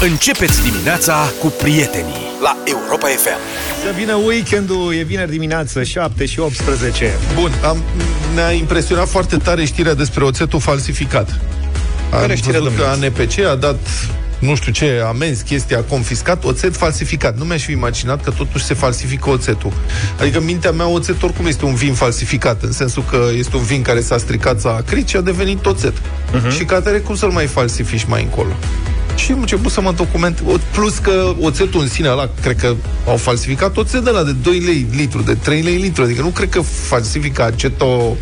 Începeți dimineața cu prietenii la Europa FM. Să vină weekendul, e vineri dimineață, 7 și 18. Bun, am, ne-a impresionat foarte tare știrea despre oțetul falsificat. Care am știre, văzut că domnule? ANPC a dat nu știu ce, amenzi, chestia, a confiscat oțet falsificat. Nu mi-aș fi imaginat că totuși se falsifică oțetul. Adică în mintea mea oțet oricum este un vin falsificat, în sensul că este un vin care s-a stricat, s-a acrit și a devenit oțet. Mhm. Uh-huh. Și ca atare, cum să-l mai falsifici mai încolo? Și am început să mă document. O- Plus că oțetul în sine ăla, cred că au falsificat oțet de la de 2 lei litru, de 3 lei litru. Adică nu cred că falsifică aceto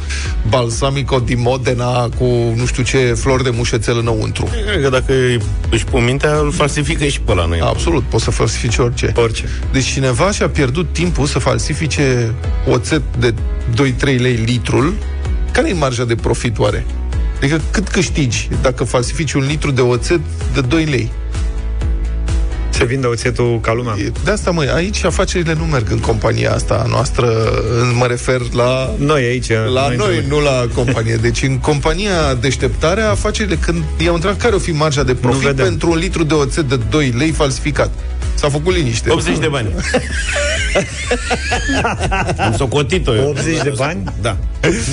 balsamico di Modena cu nu știu ce flori de mușețel înăuntru. Cred că dacă își pun mintea, îl falsifică și pe ăla, nu e? Absolut, poți să falsifici orice. Orice. Deci cineva și-a pierdut timpul să falsifice oțet de 2-3 lei litrul. Care e marja de profit oare? Adică cât câștigi dacă falsifici un litru de oțet de 2 lei? Se vinde oțetul ca lumea. E- De asta, măi, aici afacerile nu merg în compania asta a noastră, în- mă refer la Noi aici... la noi, nu la companie. Deci în compania deșteptarea, afacerile, când i-au întrebat care o fi marja de profit vedem. pentru un litru de oțet de 2 lei falsificat. S-a făcut liniște. 80 de bani. Am socotit-o eu. 80 de bani? Da.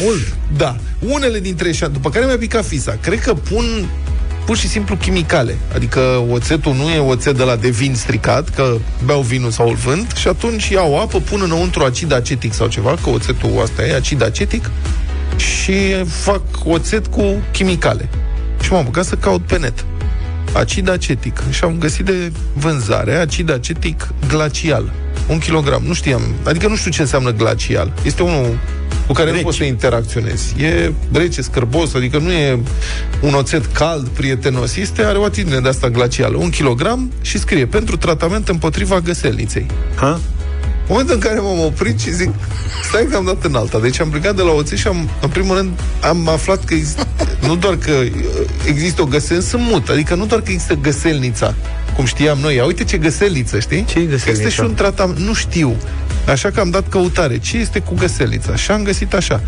Mult. Da. Unele dintre ei, după care mi-a picat fisa, cred că pun pur și simplu chimicale. Adică oțetul nu e oțet de la de vin stricat, că beau vinul sau îl vând, și atunci iau apă, pun înăuntru acid acetic sau ceva, că oțetul asta e acid acetic, și fac oțet cu chimicale. Și m-am băgat să caut pe net. Acid acetic. Și am găsit de vânzare acid acetic glacial. Un kilogram. Nu știam. Adică nu știu ce înseamnă glacial. Este unul cu care Rece. nu poți să interacționezi. E rece, scârbos, adică nu e un oțet cald, prietenos. Este, are o atitudine de asta glacială. Un kilogram și scrie pentru tratament împotriva găselniței. Ha? În momentul în care m-am oprit și zic, stai că am dat în alta. Deci am plecat de la oțet și am, în primul rând am aflat că exist, nu doar că uh, există o găselniță, sunt mut, adică nu doar că există găselnița, cum știam noi. Ia uite ce găselniță, știi? Ce e găselnița? Este și un tratament, nu știu. Așa că am dat căutare. Ce este cu găselnița? Și am găsit așa.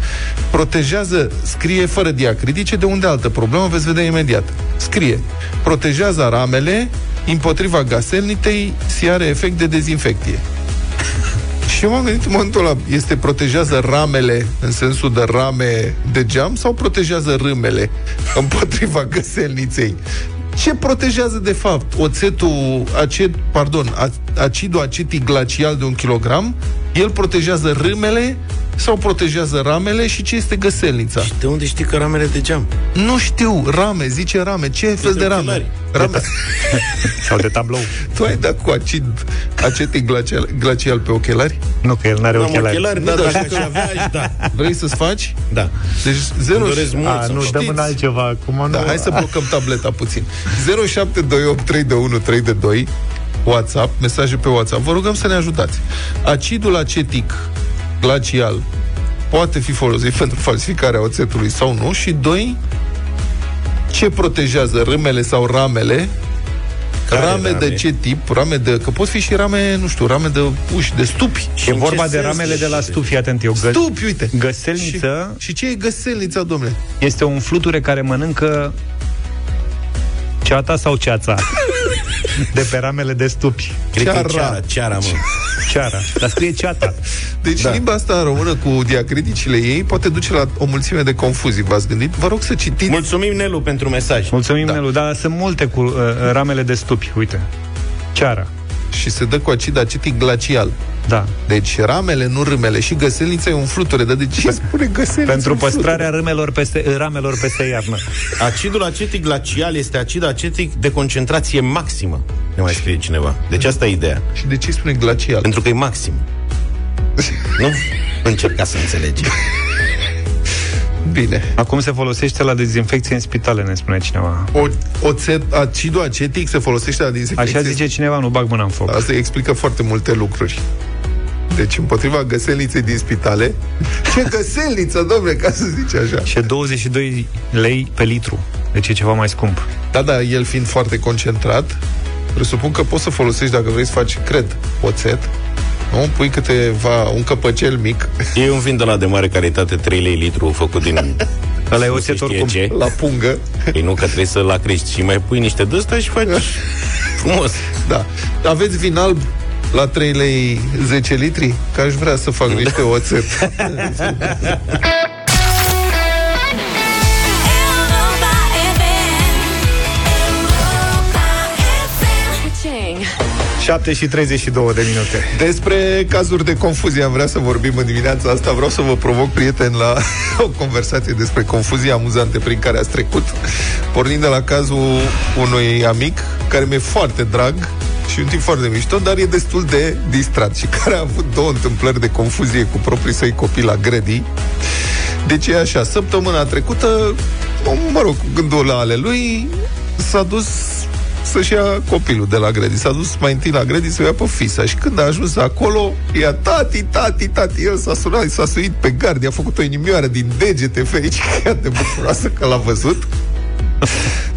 Protejează, scrie fără diacritice, de unde altă problemă, veți vedea imediat. Scrie, protejează ramele împotriva gaselnitei și are efect de dezinfecție. Și eu m-am gândit în momentul ăla, este protejează ramele în sensul de rame de geam sau protejează râmele împotriva găselniței? Ce protejează de fapt oțetul, acet, pardon, a- acidul acetic glacial de un kilogram? El protejează râmele sau protejează ramele și ce este găselnița? Și de unde știi că ramele de geam? Nu știu, rame, zice rame. Ce fel de rame? ochelari. Rame. Sau de tablou. tu ai dat cu acid acetic glacial, glacial pe ochelari? Nu, că el n-are Am ochelari. ochelari, da, dacă aș avea, aș da. Vrei să-ți faci? Da. Deci 0 Îmi doresc mult A, să nu, fac. dăm în altceva. Acum Da, nu... hai să blocăm tableta puțin. 0728 3 de 1 3 de 2 WhatsApp, mesaje pe WhatsApp. Vă rugăm să ne ajutați. Acidul acetic glacial poate fi folosit pentru falsificarea oțetului sau nu și doi ce protejează râmele sau ramele Care rame, rame? de ce tip? Rame de... Că pot fi și rame, nu știu, rame de uși, de stupi. E în vorba ce de sens ramele de la este? stufi, atent, eu gă... Stupi, uite. Găselniță Și, și ce e găselnița, domnule? este un fluture care mănâncă ceata sau ceața de pe ramele de stupi. Cred că e Ceara. ceara, ceara, mă. Ceara. Dar scrie ceata. Deci da. Da. limba asta în română cu diacriticile ei poate duce la o mulțime de confuzii. V-ați gândit? Vă rog să citiți. Mulțumim, Nelu, pentru mesaj. Mulțumim, da. Nelu, dar sunt multe cu uh, ramele de stupi, uite. Ceara. și se dă cu acid acetic glacial. Da. Deci ramele, nu râmele. Și găselnița e un fluture. Dar de ce spune găselnița? Pentru un fluture? păstrarea râmelor peste, ramelor peste iarnă. Acidul acetic glacial este acid acetic de concentrație maximă. Ne mai scrie cineva. Deci asta e ideea. Și de ce îi spune glacial? Pentru că e maxim. Nu încerca să înțelegi. Bine. Acum se folosește la dezinfecție în spitale, ne spune cineva. O, oțet, acidul acetic se folosește la dezinfecție. Așa zice cineva, nu bag mâna în foc. Asta explică foarte multe lucruri. Deci, împotriva găselniței din spitale, ce găselniță, domnule, ca să zice așa. Și e 22 lei pe litru. Deci e ceva mai scump. Da, da, el fiind foarte concentrat, presupun că poți să folosești, dacă vrei să faci, cred, oțet, nu? Pui câteva, un căpăcel mic E un vin de la de mare calitate, 3 lei litru, făcut din... Ăla e nu oțet se știe oricum. Ce. la pungă Păi nu, că trebuie să-l acriști și mai pui niște de și faci Frumos. Da. Aveți vin alb la 3 lei 10 litri? Că aș vrea să fac niște oțet. Europa FM. Europa FM. 7 și 32 de minute. Despre cazuri de confuzie am vrea să vorbim în dimineața asta. Vreau să vă provoc, prieteni, la o conversație despre confuzii amuzante prin care ați trecut, pornind de la cazul unui amic care mi-e foarte drag și un tip foarte mișto, dar e destul de distrat și care a avut două întâmplări de confuzie cu proprii săi copii la grădii. Deci e așa, săptămâna trecută, mă rog, cu gândul la ale lui, s-a dus să-și ia copilul de la grădii. S-a dus mai întâi la grădii să o ia pe fisa și când a ajuns acolo, ea tati, tati, tati, el s-a sunat, s-a suit pe gard, i-a făcut o inimioară din degete ferici, că e de bucuroasă că l-a văzut.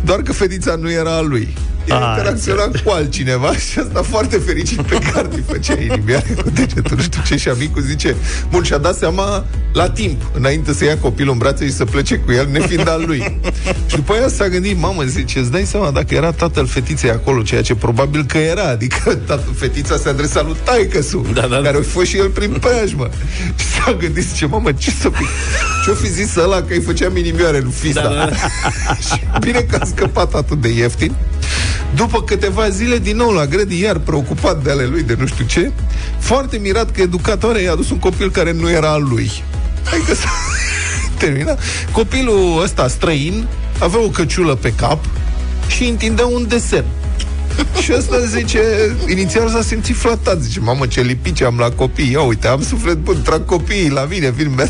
Doar că fetița nu era a lui. El Ah, interacționa cu altcineva și asta foarte fericit pe gard îi făcea inimioare cu degetul, nu știu ce, și amicul zice, bun, și-a dat seama la timp, înainte să ia copilul în brațe și să plece cu el, nefiind al lui. și după aia s-a gândit, mamă, zice, îți dai seama dacă era tatăl fetiței acolo, ceea ce probabil că era, adică tatăl, fetița se adresa lui taică Da, da, da. care a fost și el prin preajmă. Și s-a gândit, zice, mamă, ce să fi, ce-o fi zis ăla că îi făcea inimioare lui fisa. Da, da, da. și bine că a scăpat atât de ieftin. După câteva zile, din nou la grădii, iar preocupat de ale lui, de nu știu ce, foarte mirat că educatoarea i-a adus un copil care nu era al lui. Adică s-a terminat. Copilul ăsta străin avea o căciulă pe cap și întindea un desen. Și ăsta zice, inițial s-a simțit flatat, zice, mamă, ce lipici am la copii, ia uite, am suflet bun, trag copiii la mine, vin mi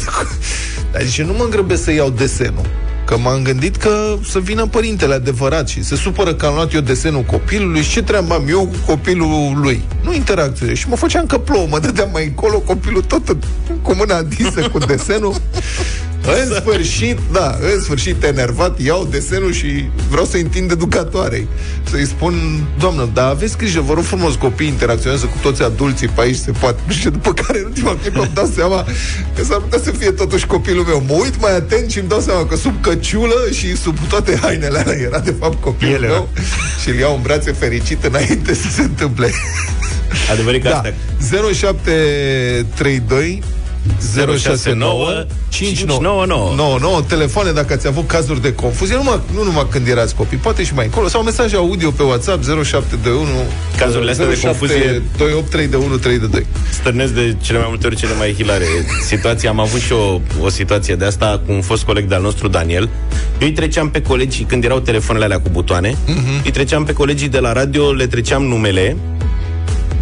Dar zice, nu mă grăbesc să iau desenul, că m-am gândit că să vină părintele adevărat și se supără că am luat eu desenul copilului și ce treabă am eu cu copilul lui. Nu interacțiune. Și mă făceam că plouă, mă dădeam mai încolo, copilul tot cu mâna atinsă cu desenul. În sfârșit, da, în sfârșit enervat, iau desenul și vreau să-i întind educatoarei. Să-i spun, doamnă, dar aveți grijă, vă rog frumos, copiii interacționează cu toți adulții pe aici, se poate. Și după care, în ultima clipă, îmi dau seama că s-ar putea să fie totuși copilul meu. Mă uit mai atent și îmi dau seama că sub căciulă și sub toate hainele alea era, de fapt, copilul El era. meu. Și îl iau în brațe fericit înainte să se întâmple. Adevărat că Da. astea 0732 069 599. 99 telefoane dacă ați avut cazuri de confuzie, nu numai, nu numai când erați copii, poate și mai încolo, sau mesaje audio pe WhatsApp 0721 Cazurile astea de confuzie- 2832132. stârnesc de cele mai multe ori cele mai hilare situații. Am avut și o, o situație de asta cu un fost coleg de-al nostru, Daniel. Eu îi treceam pe colegii, când erau telefoanele alea cu butoane, uh-huh. îi treceam pe colegii de la radio, le treceam numele,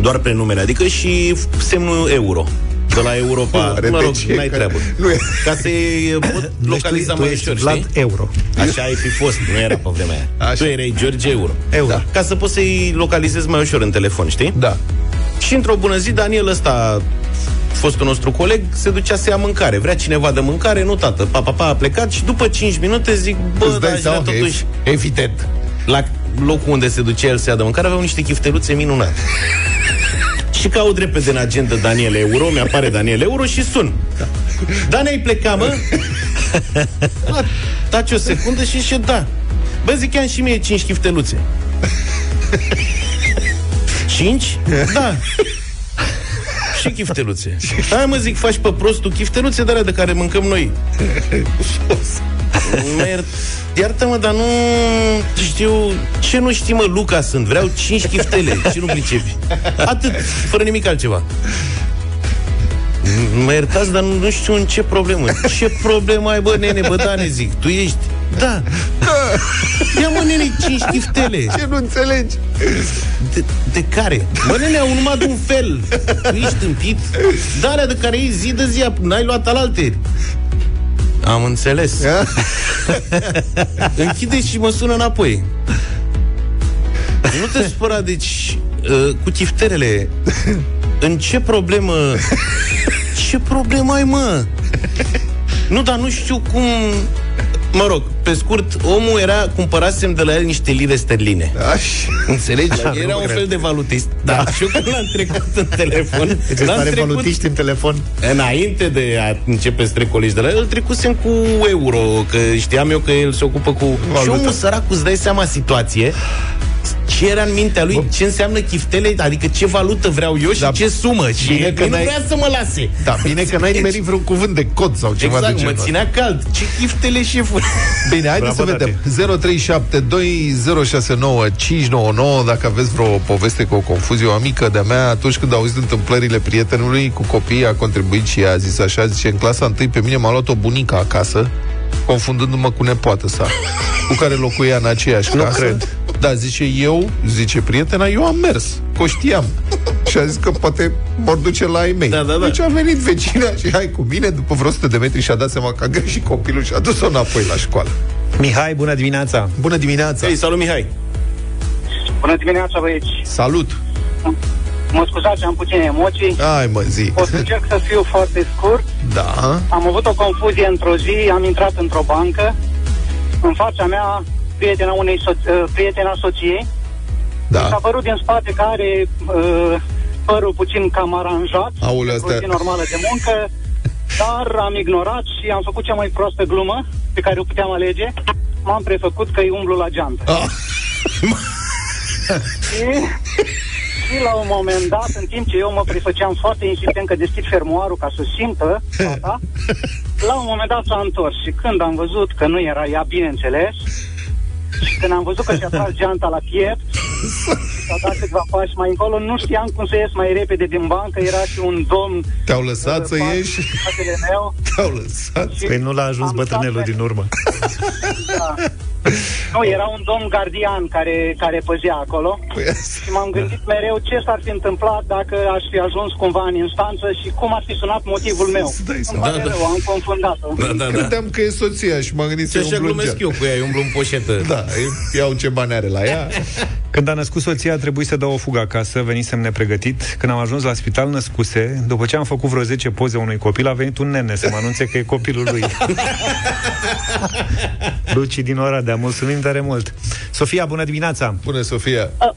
doar prenumele, adică și semnul euro. De la Europa, mă rog, Repeție, n-ai că treabă. nu e. Ca să pot localiza tu mai ești ușor, Vlad știi? Euro. Așa ai fi fost, nu era pe vremea aia. Așa. Tu erai George Euro. Euro. Da. Ca să poți să-i localizezi mai ușor în telefon, știi? Da. Și într-o bună zi, Daniel ăsta, fostul nostru coleg, se ducea să ia mâncare. Vrea cineva de mâncare? Nu, tată. Pa, pa, pa, a plecat și după 5 minute zic, bă, Îți da, dai aș vrea seama că e totuși... evident. La locul unde se ducea el să ia de mâncare, aveau niște chifteluțe minunate. și caut repede în agenda Daniel Euro, mi-apare Daniel Euro și sun. Da. Dani, ai plecat, mă? Da, Taci o secundă și zice, da. Bă, zic, am și mie cinci chifteluțe. Cinci? Da. Și chifteluțe. Hai mă zic, faci pe prostul chifteluțe de alea de care mâncăm noi. Mă iert, iartă-mă, dar nu știu Ce nu știi, mă, Luca sunt? Vreau 5 chiftele, ce nu pricepi? Atât, fără nimic altceva. Mă iertați, dar nu, nu știu în ce problemă. Ce problemă ai, bă, nene, bă, Dane, zic Tu ești? Da. Ia, mă, nene, 5 chiftele. Ce nu înțelegi? de, de care? Bă, nene, au numai de un fel. Tu ești tâmpit De alea de care iei zi de zi N-ai luat alalteri Am înțeles Închideți și mă sună înapoi Nu te supăra, deci uh, Cu chifterele În ce problemă Ce problemă ai, mă? Nu, dar nu știu cum Mă rog, pe scurt, omul era, cumpărasem de la el niște lire sterline. Așa. Înțelegi? Da, Era nu un cred. fel de valutist. Da. Și eu când l-am trecut în telefon, Deci îți l-am pare trecut valutiști în telefon? Înainte de a începe să trec colegi de la el, îl trecusem cu euro, că știam eu că el se ocupă cu... Și omul sărac, îți dai seama situație, ce era în mintea lui, ce înseamnă chiftele, adică ce valută vreau eu și Da. ce sumă. Și Bine că nu n-ai- vrea să mă lase. Da, bine că n-ai nimerit vreun cuvânt de cod sau ceva de Exact, genul mă ăsta. ținea cald. Ce chiftele, șeful? Bine, haideți Bravo, să vedem. 0372069599 dacă aveți vreo poveste cu o confuzie, o amică de-a mea, atunci când a auzit întâmplările prietenului cu copiii, a contribuit și ea, a zis așa, zice, în clasa întâi pe mine m-a luat o bunică acasă, confundându-mă cu nepoată sa, cu care locuia în aceeași casă. cred. Da, zice, eu, zice prietena, eu am mers, că o știam. Și a zis că poate mor duce la ei mei. Da, da, da. Deci a venit vecina și hai cu mine, după vreo 100 de metri și-a dat seama că a greșit copilul și a dus-o înapoi la școală. Mihai, bună dimineața! Bună dimineața! Ei, salut, Mihai. Bună dimineața, băieți! Salut! Mă scuzați, am puține emoții. Ai, mă, zi. O să încerc să fiu foarte scurt. Da. Am avut o confuzie într-o zi, am intrat într-o bancă. În fața mea, prietena unei so- uh, prietena soției. S-a Da. părut din spate că are uh, părul puțin cam aranjat. Aoleu, într-o zi astea- normală de muncă. Dar am ignorat și am făcut cea mai proastă glumă pe care o puteam alege. M-am prefăcut că îi umblu la geantă. Ah. și, și la un moment dat, în timp ce eu mă prefăceam foarte insistent că deschid fermoarul ca să simtă fata, la un moment dat s-a întors și când am văzut că nu era ea, bineînțeles, și când am văzut că și-a tras geanta la piept, s-a dat câțiva pași mai încolo, nu știam cum să ies mai repede din bancă, era și un domn Te-au lăsat să uh, pas- ieși? în spatele meu. Te-au lăsat. Și Păi nu l-a ajuns am bătrânelul stat pe- din urmă. Da. Nu, era un domn gardian care, care păzea acolo. Păi asta- Și m-am gândit mereu ce s-ar fi întâmplat dacă aș fi ajuns cumva în instanță și cum ar fi sunat motivul meu. Îți dai Îmi seama. pare Da, da. rău, am confundat-o. Da, da, da. Credeam că e soția și m-am gândit Și să așa glumesc eu cu ea, eu umblu în poșetă. Da, îi iau ce bani are la ea. Când a născut soția, a trebuit să dau o fugă acasă, venisem nepregătit. Când am ajuns la spital, născuse. După ce am făcut vreo 10 poze unui copil, a venit un nene să mă anunțe că e copilul lui. Luci din Oradea, mulțumim tare mult. Sofia, bună dimineața! Bună, Sofia. Uh,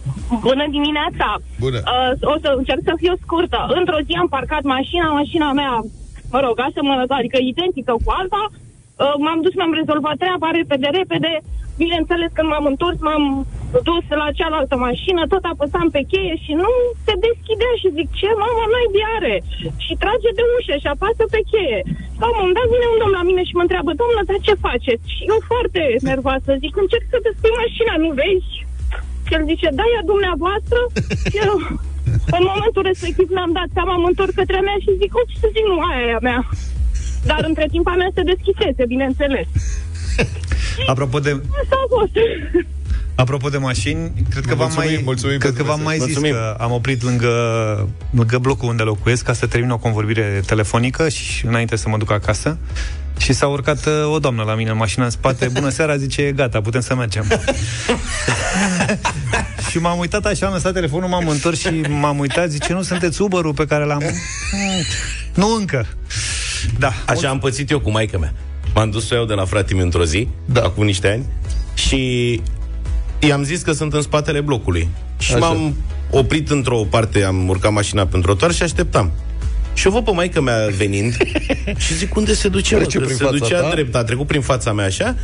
bună dimineața! Bună. Uh, o să încerc să fiu scurtă. Într-o zi am parcat mașina, mașina mea, mă rog, asemănătoare, adică identică cu alta. Uh, m-am dus, mi-am rezolvat treaba repede, repede. Bineînțeles, când m-am întors, m-am dus la cealaltă mașină, tot apăsam pe cheie și nu se deschidea și zic, ce mama n-ai are? Și trage de ușă și apasă pe cheie. La un moment dat vine un domn la mine și mă întreabă, domnă, dar ce faceți? Și eu foarte nervoasă zic, încerc să deschid mașina, nu vezi? Și el zice, da, e a dumneavoastră? Și eu, în momentul respectiv mi-am dat seama, am întors către mea și zic, o, ce să zic, nu, aia e a mea. Dar între timp a mea se deschisese, bineînțeles. Apropo de, Asta a fost. apropo de mașini, cred că v-am Mulțumim, mai, mulțumim cred că pentru v-am mai mesaj. zis Mulțumim. că am oprit lângă, lângă blocul unde locuiesc ca să termin o convorbire telefonică și înainte să mă duc acasă. Și s-a urcat uh, o doamnă la mine în mașină în spate Bună seara, zice, e gata, putem să mergem Și m-am uitat așa, am lăsat telefonul M-am întors și m-am uitat Zice, nu sunteți uber pe care l-am "Mm, Nu încă Da, Așa am pățit eu cu maica mea. M-am dus să o iau de la frate meu într-o zi, Da. acum niște ani, și i-am zis că sunt în spatele blocului. Și Așa. m-am oprit într-o parte, am urcat mașina pe un trotuar și așteptam. Și o văd pe maica mea venind și zic, unde se duce? mă? Trece Că prin se fața ducea ta? drept, a trecut prin fața mea așa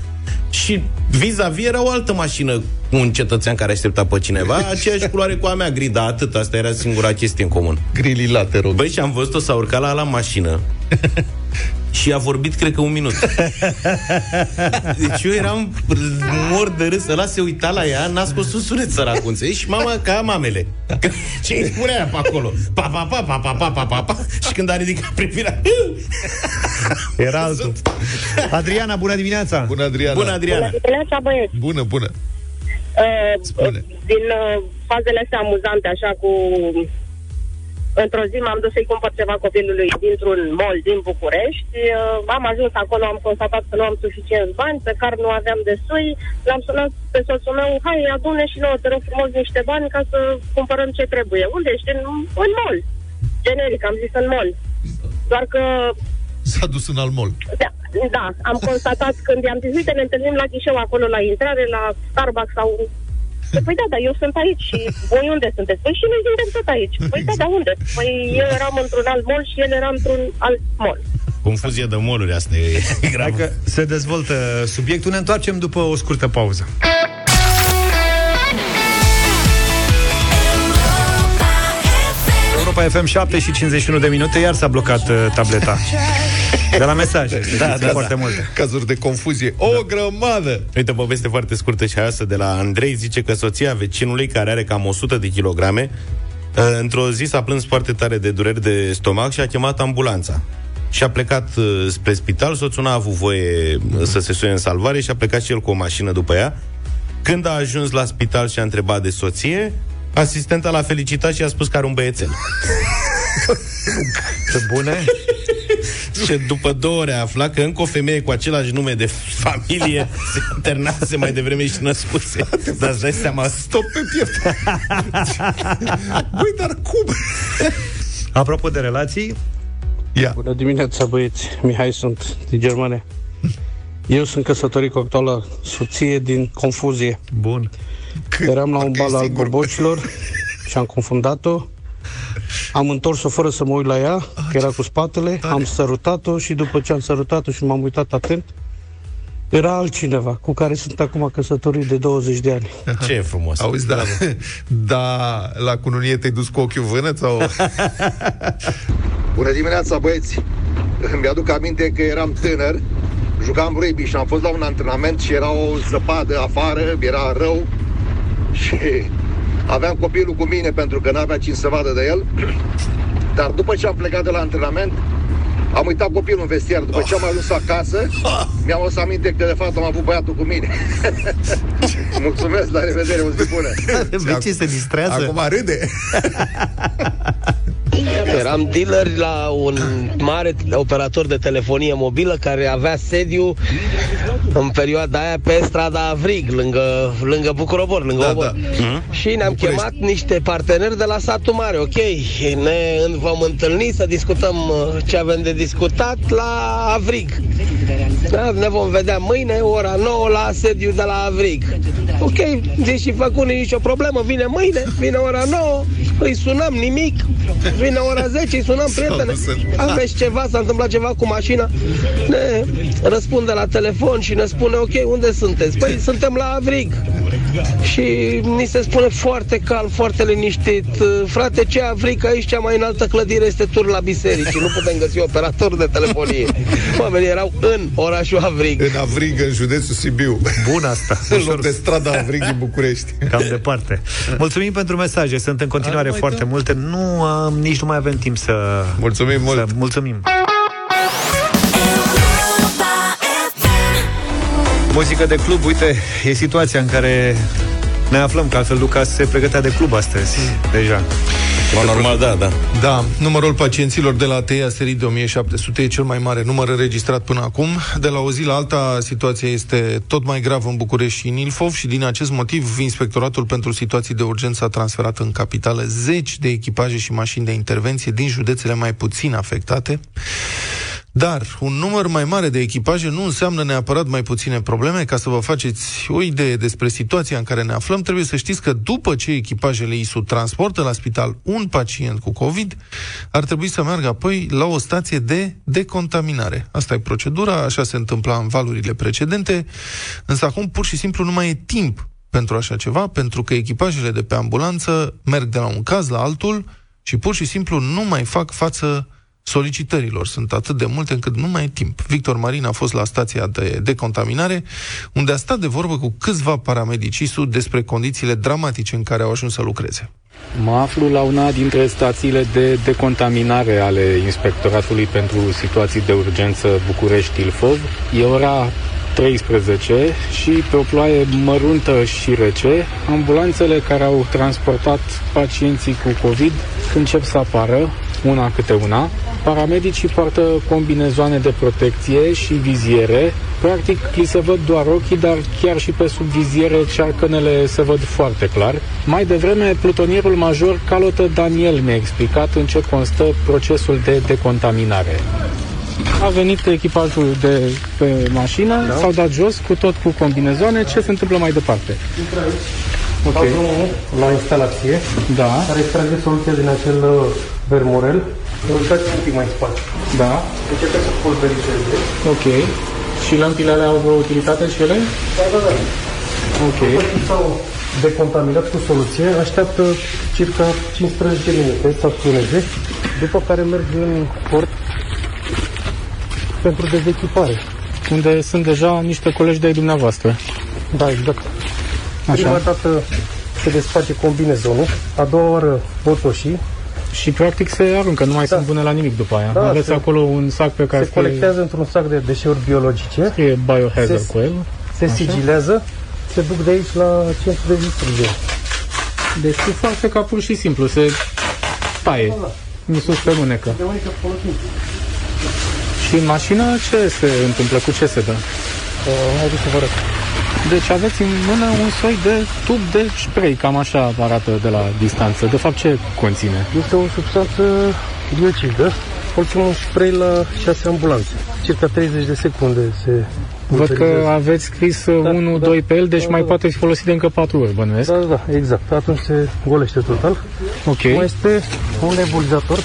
și vis-a-vis era o altă mașină cu un cetățean care aștepta pe cineva, aceeași culoare cu a mea, gri, dar atât, asta era singura chestie în comun. Grilila, te rog. Băi, și am văzut-o, s-a urcat la, la mașină și a vorbit, cred că, un minut. Deci eu eram mor de râs, ăla se uita la ea, n-a scos un sunet săracul, înțelegi? Și mama ca mamele. Că- Ce îi spunea ea pe acolo? Pa, pa, pa, pa, pa, pa, pa, pa, pa. Și când a ridicat privirea... era altul Adriana, bună dimineața Bună, Adriana. Bună, Adriana! Dimineața, băieți. Bună, bună. Uh, Spune. din uh, fazele astea amuzante, așa cu... Într-o zi m-am dus să-i cumpăr ceva copilului dintr-un mall din București. Uh, am ajuns acolo, am constatat că nu am suficienți bani, pe care nu aveam destui. L-am sunat pe soțul meu, hai, adune și nouă, te rog frumos, niște bani ca să cumpărăm ce trebuie. Unde ești? În, în mall. Generic, am zis în mall. Doar că S-a dus în almol. da, da, am constatat când i-am zis, uite, ne întâlnim la ghișeu acolo la intrare, la Starbucks sau... Păi da, da, eu sunt aici și voi unde sunteți? Păi și noi suntem tot aici. Păi exact. da, dar unde? Păi eu eram într-un alt mall și el era într-un alt mall. Confuzie de moluri, asta e grav. Se dezvoltă subiectul, ne întoarcem după o scurtă pauză. Europa FM 7 și 51 de minute, iar s-a blocat uh, tableta. De la mesaje. Da, da, foarte multe. Cazuri de confuzie. O grămadă! Uite, o poveste foarte scurtă și asta de la Andrei zice că soția vecinului, care are cam 100 de kilograme, uh, într-o zi s-a plâns foarte tare de dureri de stomac și a chemat ambulanța. Și a plecat uh, spre spital, soțul n-a avut voie uh, să se sune în salvare și a plecat și el cu o mașină după ea. Când a ajuns la spital și a întrebat de soție, asistenta l-a felicitat și a spus că are un băiețel. Ce bune? Și după două ore a aflat că încă o femeie cu același nume de familie se internase mai devreme și născuse. Dar îți dai seama, Stop pe piept! Băi, dar cum? Apropo de relații, Ia. Bună dimineața, băieți. Mihai sunt, din Germania. Eu sunt căsătorit cu actuala soție din confuzie. bun. Eram la un Parcă e bal al singur. bobocilor și am confundat-o. Am întors-o fără să mă uit la ea, că era cu spatele, am sărutat-o și după ce am sărutat-o și m-am uitat atent, era altcineva cu care sunt acum căsătorit de 20 de ani. ce e frumos. Auzi, da, da, la cununie te-ai dus cu ochiul vânăt sau... Bună dimineața, băieți! Îmi aduc aminte că eram tânăr, jucam rugby și am fost la un antrenament și era o zăpadă afară, era rău și aveam copilul cu mine pentru că n-avea cine să vadă de el. Dar după ce am plecat de la antrenament, am uitat copilul în vestiar. După ce am ajuns acasă, mi-am adus aminte că de fapt am avut băiatul cu mine. Mulțumesc, la revedere, o zi bună! Vecii se distrează. Acum râde. Eram dealer la un mare operator de telefonie mobilă care avea sediu în perioada aia pe strada Avrig, lângă, lângă Bucurobor, lângă Da, Obor. da. Și ne-am București. chemat niște parteneri de la satul mare, ok? Ne vom întâlni să discutăm uh, ce avem de discutat la Avrig. Da, ne vom vedea mâine, ora 9, la sediu de la Avrig. Ok, zici și făcut nicio problemă, vine mâine, vine ora 9, îi sunăm nimic, vine ora 10, îi sunăm prietene, dus în- aveți ceva, s-a întâmplat ceva cu mașina, ne răspunde la telefon și ne spune, ok, unde sunteți? Păi suntem la Avrig. Și ni se spune foarte calm, foarte liniștit, frate, ce Avrig, aici cea mai înaltă clădire este tur la biserici, nu putem găsi operator de telefonie. Oamenii erau în orașul Avrig. În Avrig, în județul Sibiu. Bun asta. În loc de strada Avrig din București. Cam departe. Mulțumim pentru mesaje, sunt în continuare mai foarte dăm. multe. Nu, am, nici nu mai avem timp să... Mulțumim mult. Să, mulțumim. Muzică de club, uite, e situația în care ne aflăm, că altfel Lucas se pregătea de club astăzi, deja. Mă, normal, da, da. Da, numărul pacienților de la TEI a sărit de 1700, e cel mai mare număr înregistrat până acum. De la o zi la alta, situația este tot mai gravă în București și în Ilfov și din acest motiv, Inspectoratul pentru Situații de Urgență a transferat în capitală zeci de echipaje și mașini de intervenție din județele mai puțin afectate. Dar un număr mai mare de echipaje nu înseamnă neapărat mai puține probleme. Ca să vă faceți o idee despre situația în care ne aflăm, trebuie să știți că după ce echipajele ISU transportă la spital un pacient cu COVID, ar trebui să meargă apoi la o stație de decontaminare. Asta e procedura, așa se întâmpla în valurile precedente, însă acum pur și simplu nu mai e timp pentru așa ceva, pentru că echipajele de pe ambulanță merg de la un caz la altul și pur și simplu nu mai fac față solicitărilor. Sunt atât de multe încât nu mai e timp. Victor Marin a fost la stația de decontaminare, unde a stat de vorbă cu câțiva paramedici ISU despre condițiile dramatice în care au ajuns să lucreze. Mă aflu la una dintre stațiile de decontaminare ale Inspectoratului pentru Situații de Urgență București-Ilfov. E ora 13 și pe o ploaie măruntă și rece, ambulanțele care au transportat pacienții cu COVID încep să apară, una câte una. Paramedicii poartă combinezoane de protecție și viziere. Practic, li se văd doar ochii, dar chiar și pe sub viziere cearcănele se văd foarte clar. Mai devreme, plutonierul major Calotă Daniel mi-a explicat în ce constă procesul de decontaminare. A venit echipajul de pe mașină, da. s-au dat jos cu tot cu combinezoane. Ce se întâmplă mai departe? Ok. La instalație, Da, care extrage soluția din acel uh, vermurel. Uitați un pic mai în spate. da, Începe să pulverizeze. ok. Și lămpile alea au vreo utilitate și ele? Da, da, da. Ok. După ce s-au decontaminat cu soluție, așteaptă circa 15 minute să acționeze, după care merg în port pentru dezechipare. Unde sunt deja niște colegi de-ai dumneavoastră. Da, exact. Așa. Prima dată se desface combinezonul, a doua oară botoșii, Și practic se aruncă, nu mai sunt bune la nimic după aia. Da, Aveți se- acolo un sac pe care se colectează într-un sac de deșeuri biologice, scrie biohazard Se- cu el. se Așa. sigilează, se duc de aici la centru de distribuție. Deci se face ca pur și simplu, se taie. În sus pe mânecă. De unică folosim. Și în mașină ce se întâmplă? Cu ce se dă? Uh, haideți să vă arăt. Deci aveți în mână un soi de tub de spray, cam așa arată de la distanță. De fapt, ce conține? Este o substanță biocidă. Folosim un spray la 6 ambulanțe. Circa 30 de secunde se Văd că pulverizează. aveți scris 1, 2 pe el, deci da, mai da. poate fi folosit de încă 4 ori, bănuiesc. Da, da, da, exact. Atunci se golește total. Ok. Mai este un nebulizator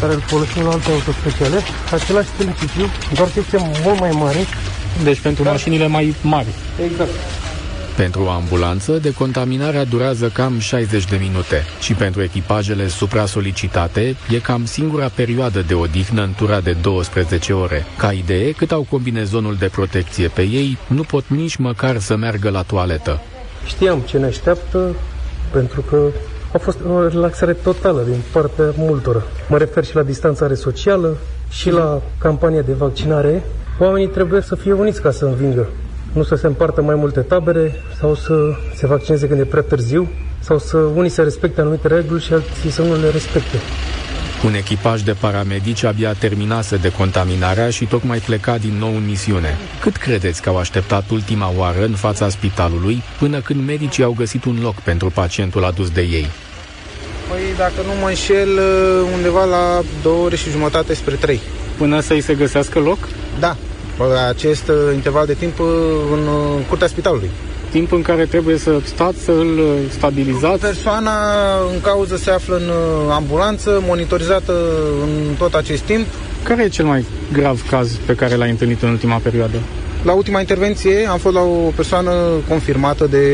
care îl folosim la alte autospeciale. Același principiu, doar că este mult mai mare. Deci pentru mașinile mai mari. Exact. Pentru o ambulanță, decontaminarea durează cam 60 de minute și pentru echipajele supra-solicitate e cam singura perioadă de odihnă în tura de 12 ore. Ca idee, cât au combinezonul de protecție pe ei, nu pot nici măcar să meargă la toaletă. Știam ce ne așteaptă, pentru că a fost o relaxare totală din partea multora. Mă refer și la distanțare socială și la campania de vaccinare. Oamenii trebuie să fie uniți ca să învingă. Nu să se împartă mai multe tabere sau să se vaccineze când e prea târziu sau să unii să respecte anumite reguli și alții să nu le respecte. Un echipaj de paramedici abia terminase decontaminarea și tocmai pleca din nou în misiune. Cât credeți că au așteptat ultima oară în fața spitalului până când medicii au găsit un loc pentru pacientul adus de ei? Păi, dacă nu mă înșel, undeva la două ore și jumătate spre trei. Până să-i se găsească loc? Da, pe acest uh, interval de timp uh, în uh, curtea spitalului. Timp în care trebuie să stați, să îl uh, stabilizați. Persoana în cauză se află în uh, ambulanță, monitorizată în tot acest timp. Care e cel mai grav caz pe care l-ai întâlnit în ultima perioadă? La ultima intervenție am fost la o persoană confirmată de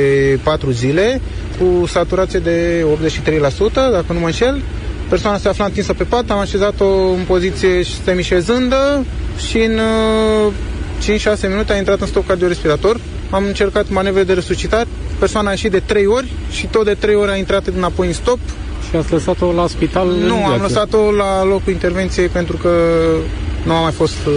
4 zile cu saturație de 83%, dacă nu mă înșel. Persoana se afla întinsă pe pat, am așezat-o în poziție semișezândă și în uh, 5-6 minute a intrat în stop cardiorespirator. Am încercat manevre de resuscitat, persoana a ieșit de 3 ori și tot de 3 ori a intrat înapoi în stop. Și ați lăsat-o la spital în Nu, am viață. lăsat-o la locul intervenției pentru că nu a mai fost uh,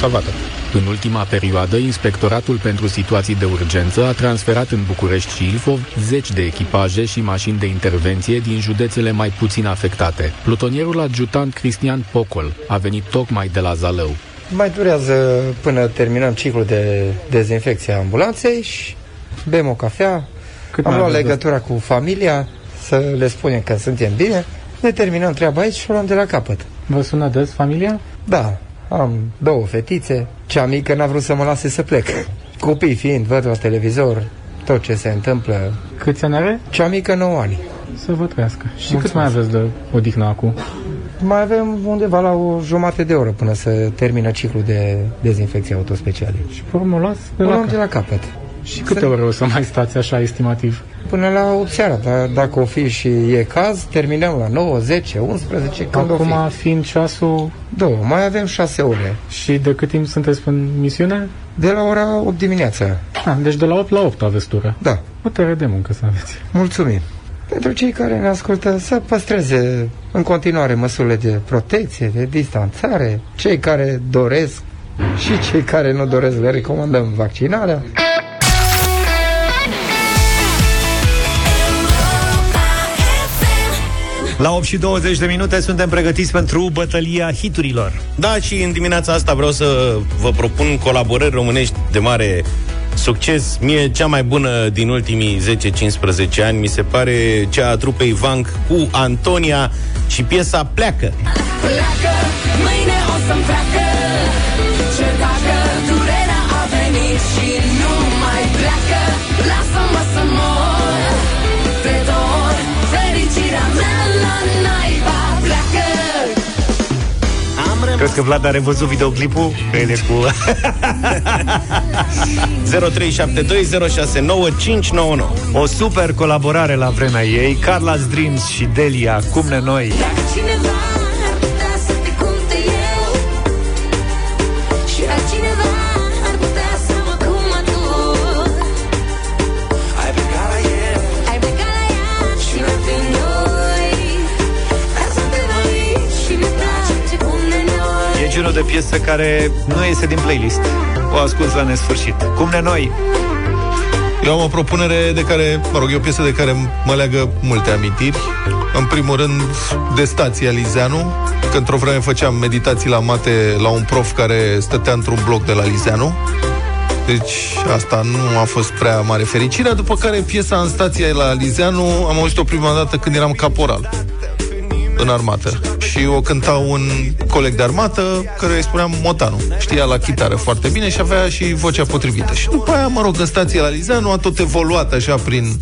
salvată. În ultima perioadă, Inspectoratul pentru Situații de Urgență a transferat în București și Ilfov zeci de echipaje și mașini de intervenție din județele mai puțin afectate. Plutonierul adjutant Cristian Pocol a venit tocmai de la Zalău. Mai durează până terminăm ciclul de dezinfecție a ambulanței și bem o cafea. Cât Am mai luat aveți de- legătura cu familia să le spunem că suntem bine. Ne terminăm treaba aici și o luăm de la capăt. Vă sună des familia? Da, am două fetițe. Cea mică n-a vrut să mă lase să plec. Copii fiind, văd la televizor tot ce se întâmplă. Câți ani are? Cea mică 9 ani. Să vă trăiască. Și cât mai aveți de odihnă acum? Mai avem undeva la o jumătate de oră până să termină ciclul de dezinfecție autospeciale. Și pe urmă o luați de O la luăm cap. de la capăt. Și câte ore o să mai stați așa estimativ? Până la 8 seara, dar dacă o fi și e caz, terminăm la 9, 10, 11, când o Acum fi. fiind ceasul... Două, mai avem 6 ore. Și de cât timp sunteți în misiune? De la ora 8 dimineața. Ah, deci de la 8 la 8 aveți tură. Da. O tere de muncă să aveți. Mulțumim. Pentru cei care ne ascultă, să păstreze în continuare măsurile de protecție, de distanțare. Cei care doresc și cei care nu doresc le recomandăm vaccinarea. La 8 și 20 de minute suntem pregătiți pentru bătălia hiturilor. Da, și în dimineața asta vreau să vă propun colaborări românești de mare succes. Mie cea mai bună din ultimii 10-15 ani mi se pare cea a trupei Vank cu Antonia și piesa Pleacă. Pleacă, mâine o să-mi treacă Crezi că Vlad a revăzut videoclipul? Crede cu... 0372069599 O super colaborare la vremea ei Carla's Dreams și Delia Cum ne noi Dacă cineva piesă care nu iese din playlist O ascult la nesfârșit Cum ne noi Eu am o propunere de care, mă rog, e o piesă de care mă leagă multe amintiri. În primul rând, de stația Lizeanu, că într-o vreme făceam meditații la mate la un prof care stătea într-un bloc de la Lizeanu. Deci asta nu a fost prea mare fericire, după care piesa în stația la Lizeanu am auzit-o prima dată când eram caporal în armată. Și o cânta un coleg de armată care îi spuneam Motanu. Știa la chitară foarte bine și avea și vocea potrivită. Și după aia, mă rog, în stația la Lizeanu a tot evoluat așa prin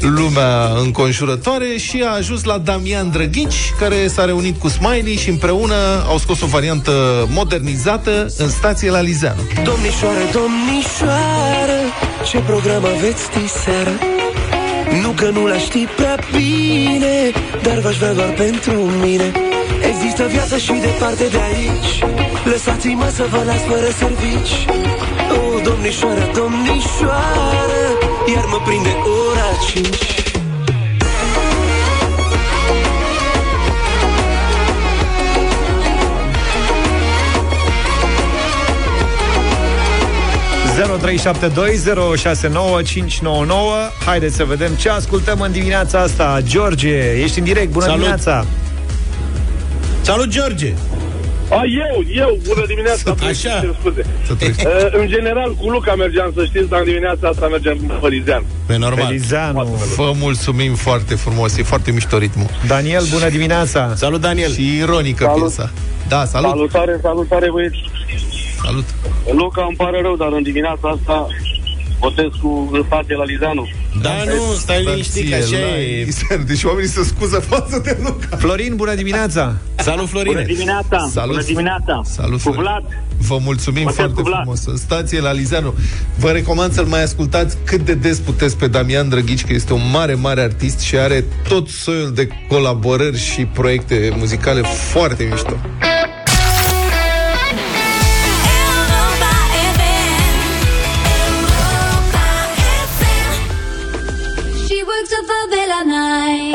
lumea înconjurătoare și a ajuns la Damian Drăghici, care s-a reunit cu Smiley și împreună au scos o variantă modernizată în stație la Lizeanu. Domnișoară, domnișoară Ce program aveți diseară? Nu că nu l ști prea bine Dar v-aș vrea doar pentru mine Există viață și departe de aici. Lăsați-mă să vă las fără servici. O, domnișoară, domnișoară Iar mă prinde ora 5 Haideți să vedem ce ascultăm în dimineața asta. George, ești în direct, bună Salut. dimineața Salut, George! A, eu, eu, bună dimineața Așa. cer scuze. Uh, În general, cu Luca mergeam, să știți Dar în dimineața asta mergem cu Fărizean Pe normal. Felizeanu Vă mulțumim foarte frumos, e foarte mișto ritmul. Daniel, bună dimineața Salut, Daniel! Și ironică Salut. piesa. Da, salut! Salutare, salutare băieți Salut! Luca, îmi pare rău, dar în dimineața asta Votez cu în stație la Lizanu Da, nu, stai liniștit, că așa e. Deci oamenii se scuză față de Luca. Florin, bună dimineața Salut, Florine! Bună dimineața, Salut. bună dimineața Salut, Cu Florin. Vlad Vă mulțumim Votez foarte cu Vlad. frumos. În stație la Lizeanu. Vă recomand să-l mai ascultați cât de des puteți pe Damian Drăghici, că este un mare, mare artist și are tot soiul de colaborări și proiecte muzicale foarte mișto.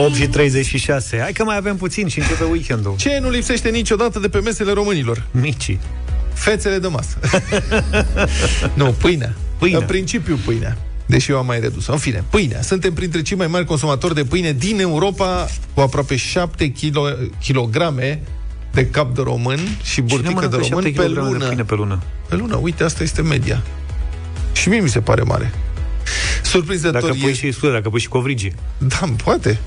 8 și 36 Hai că mai avem puțin și începe weekendul Ce nu lipsește niciodată de pe mesele românilor? Mici Fețele de masă. nu, pâinea. Pâinea. În principiu pâinea. Deși eu am mai redus. În fine, pâinea. Suntem printre cei mai mari consumatori de pâine din Europa, cu aproape 7 kilo, kilograme de cap de român și burtică de mănâncă român 7 pe kg de lună. pâine pe lună? Pe lună, uite, asta este media. Și mie mi se pare mare. Surprinzător Dacă pui e... și scuze, dacă pui și covrigi Da, poate.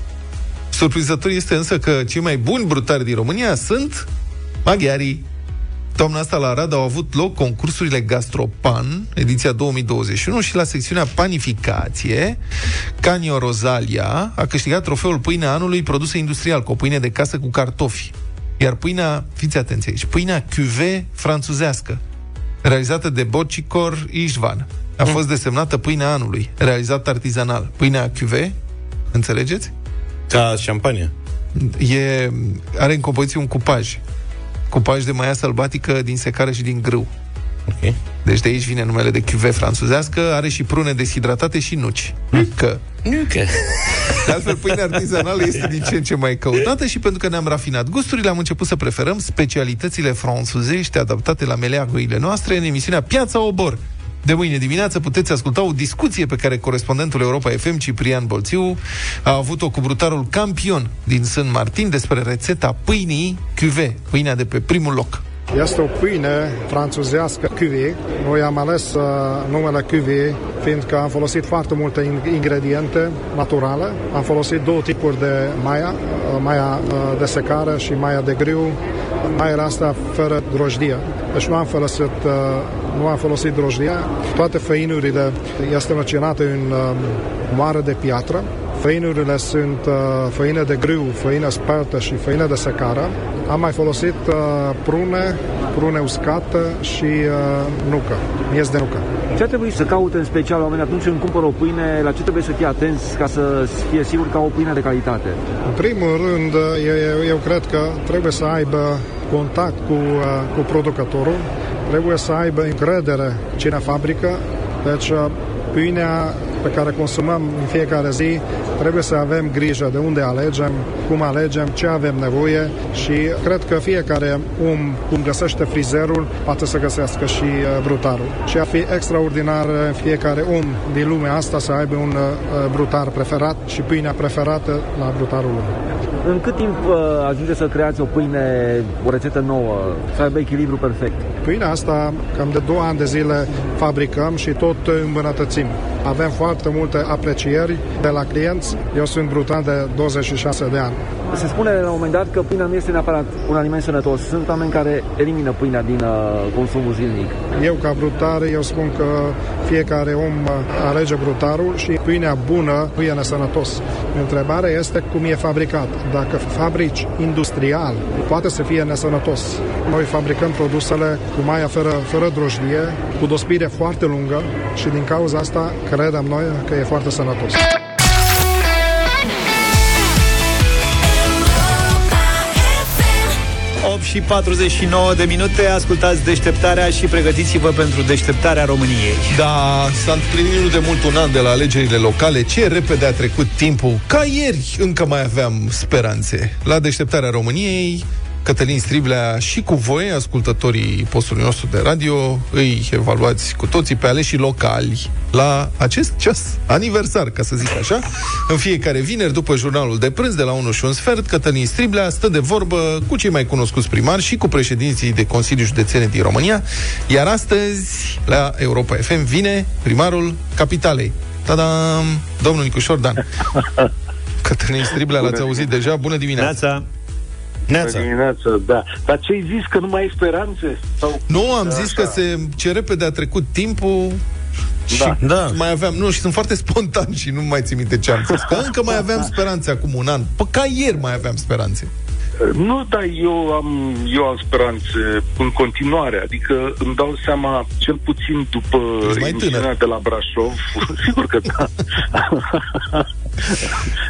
Surprinzător este însă că cei mai buni brutari din România sunt maghiarii. Toamna asta la Arad au avut loc concursurile Gastropan, ediția 2021, și la secțiunea Panificație, Canio Rosalia a câștigat trofeul pâinea anului produsă industrial, cu o pâine de casă cu cartofi. Iar pâinea, fiți atenți aici, pâinea cuve franțuzească, realizată de Bocicor Ișvan, a fost desemnată pâinea anului, realizată artizanal. Pâinea cuve, înțelegeți? Ca șampanie. E, are în compoziție un cupaj. Cupaj de maia sălbatică din secară și din grâu. Ok. Deci de aici vine numele de cuve franțuzească, are și prune deshidratate și nuci. Că. Nucă. De altfel, pâinea artizanală este din ce în ce mai căutată și pentru că ne-am rafinat gusturile, am început să preferăm specialitățile franțuzești adaptate la meleagurile noastre în emisiunea Piața Obor. De mâine dimineață puteți asculta o discuție pe care corespondentul Europa FM, Ciprian Bolțiu, a avut-o cu brutarul campion din Sân Martin despre rețeta pâinii cuve, pâinea de pe primul loc. Este o pâine franțuzească cuvée. Noi am ales uh, numele cuvée fiindcă am folosit foarte multe in- ingrediente naturale. Am folosit două tipuri de maia, uh, maia uh, de secare și maia de grâu. Maia asta fără drojdie. Deci nu am folosit, uh, nu am folosit drojdia. Toate făinurile este măcinate în uh, moară de piatră Făinurile sunt uh, făină de grâu, făină spartă și făină de secară. Am mai folosit uh, prune, prune uscată și uh, nucă, miez de nucă. Ce ar trebui să caute în special oamenii atunci când cumpără o pâine? La ce trebuie să fie atenți ca să fie sigur că au o pâine de calitate? În primul rând, eu, eu, eu cred că trebuie să aibă contact cu, uh, cu producătorul, trebuie să aibă încredere cine fabrică, deci uh, pâinea pe care consumăm în fiecare zi, trebuie să avem grijă de unde alegem, cum alegem, ce avem nevoie și cred că fiecare om, cum găsește frizerul, poate să găsească și uh, brutarul. Și ar fi extraordinar uh, fiecare om din lumea asta să aibă un uh, brutar preferat și pâinea preferată la brutarul lui. În cât timp uh, ajunge să creați o pâine, o rețetă nouă, să aibă echilibru perfect? Pâinea asta, cam de două ani de zile fabricăm și tot îmbunătățim. Avem foarte multe aprecieri de la clienți. Eu sunt brutan de 26 de ani. Se spune la un moment dat că pâinea nu este neapărat un aliment sănătos. Sunt oameni care elimină pâinea din uh, consumul zilnic. Eu, ca brutar, eu spun că fiecare om uh, alege brutarul și pâinea bună nu e nesănătos. Întrebarea este cum e fabricat. Dacă fabrici industrial, poate să fie nesănătos. Noi fabricăm produsele cu maia fără, fără drojdie, cu dospire foarte lungă și din cauza asta credem noi că e foarte sănătos. 8 și 49 de minute Ascultați deșteptarea și pregătiți-vă pentru deșteptarea României. Da, s-a împlinit nu de mult un an de la alegerile locale. Ce repede a trecut timpul Ca ieri încă mai aveam speranțe. La deșteptarea României Cătălin Striblea și cu voi, ascultătorii postului nostru de radio, îi evaluați cu toții pe aleșii locali la acest ceas aniversar, ca să zic așa. În fiecare vineri, după jurnalul de prânz de la 1 și un sfert, Cătălin Striblea stă de vorbă cu cei mai cunoscuți primari și cu președinții de Consiliu Județene din România. Iar astăzi, la Europa FM, vine primarul Capitalei. Tadam! Domnul Nicușor Dan. Cătălin Striblea, l-ați auzit deja. Bună dimineața! Neața. Dimineața, da. Dar ce ai zis? Că nu mai ai speranțe? Sau... Nu, am zis că se, ce repede a trecut timpul și Da. da. mai aveam, nu, și sunt foarte spontan și nu mai țin minte ce am zis. Că încă mai aveam speranțe acum un an. Pă, ca ieri mai aveam speranțe. Nu, dar eu am, eu am speranțe în continuare. Adică îmi dau seama, cel puțin după Ești mai emisiunea tânăr. de la Brașov, sigur că da.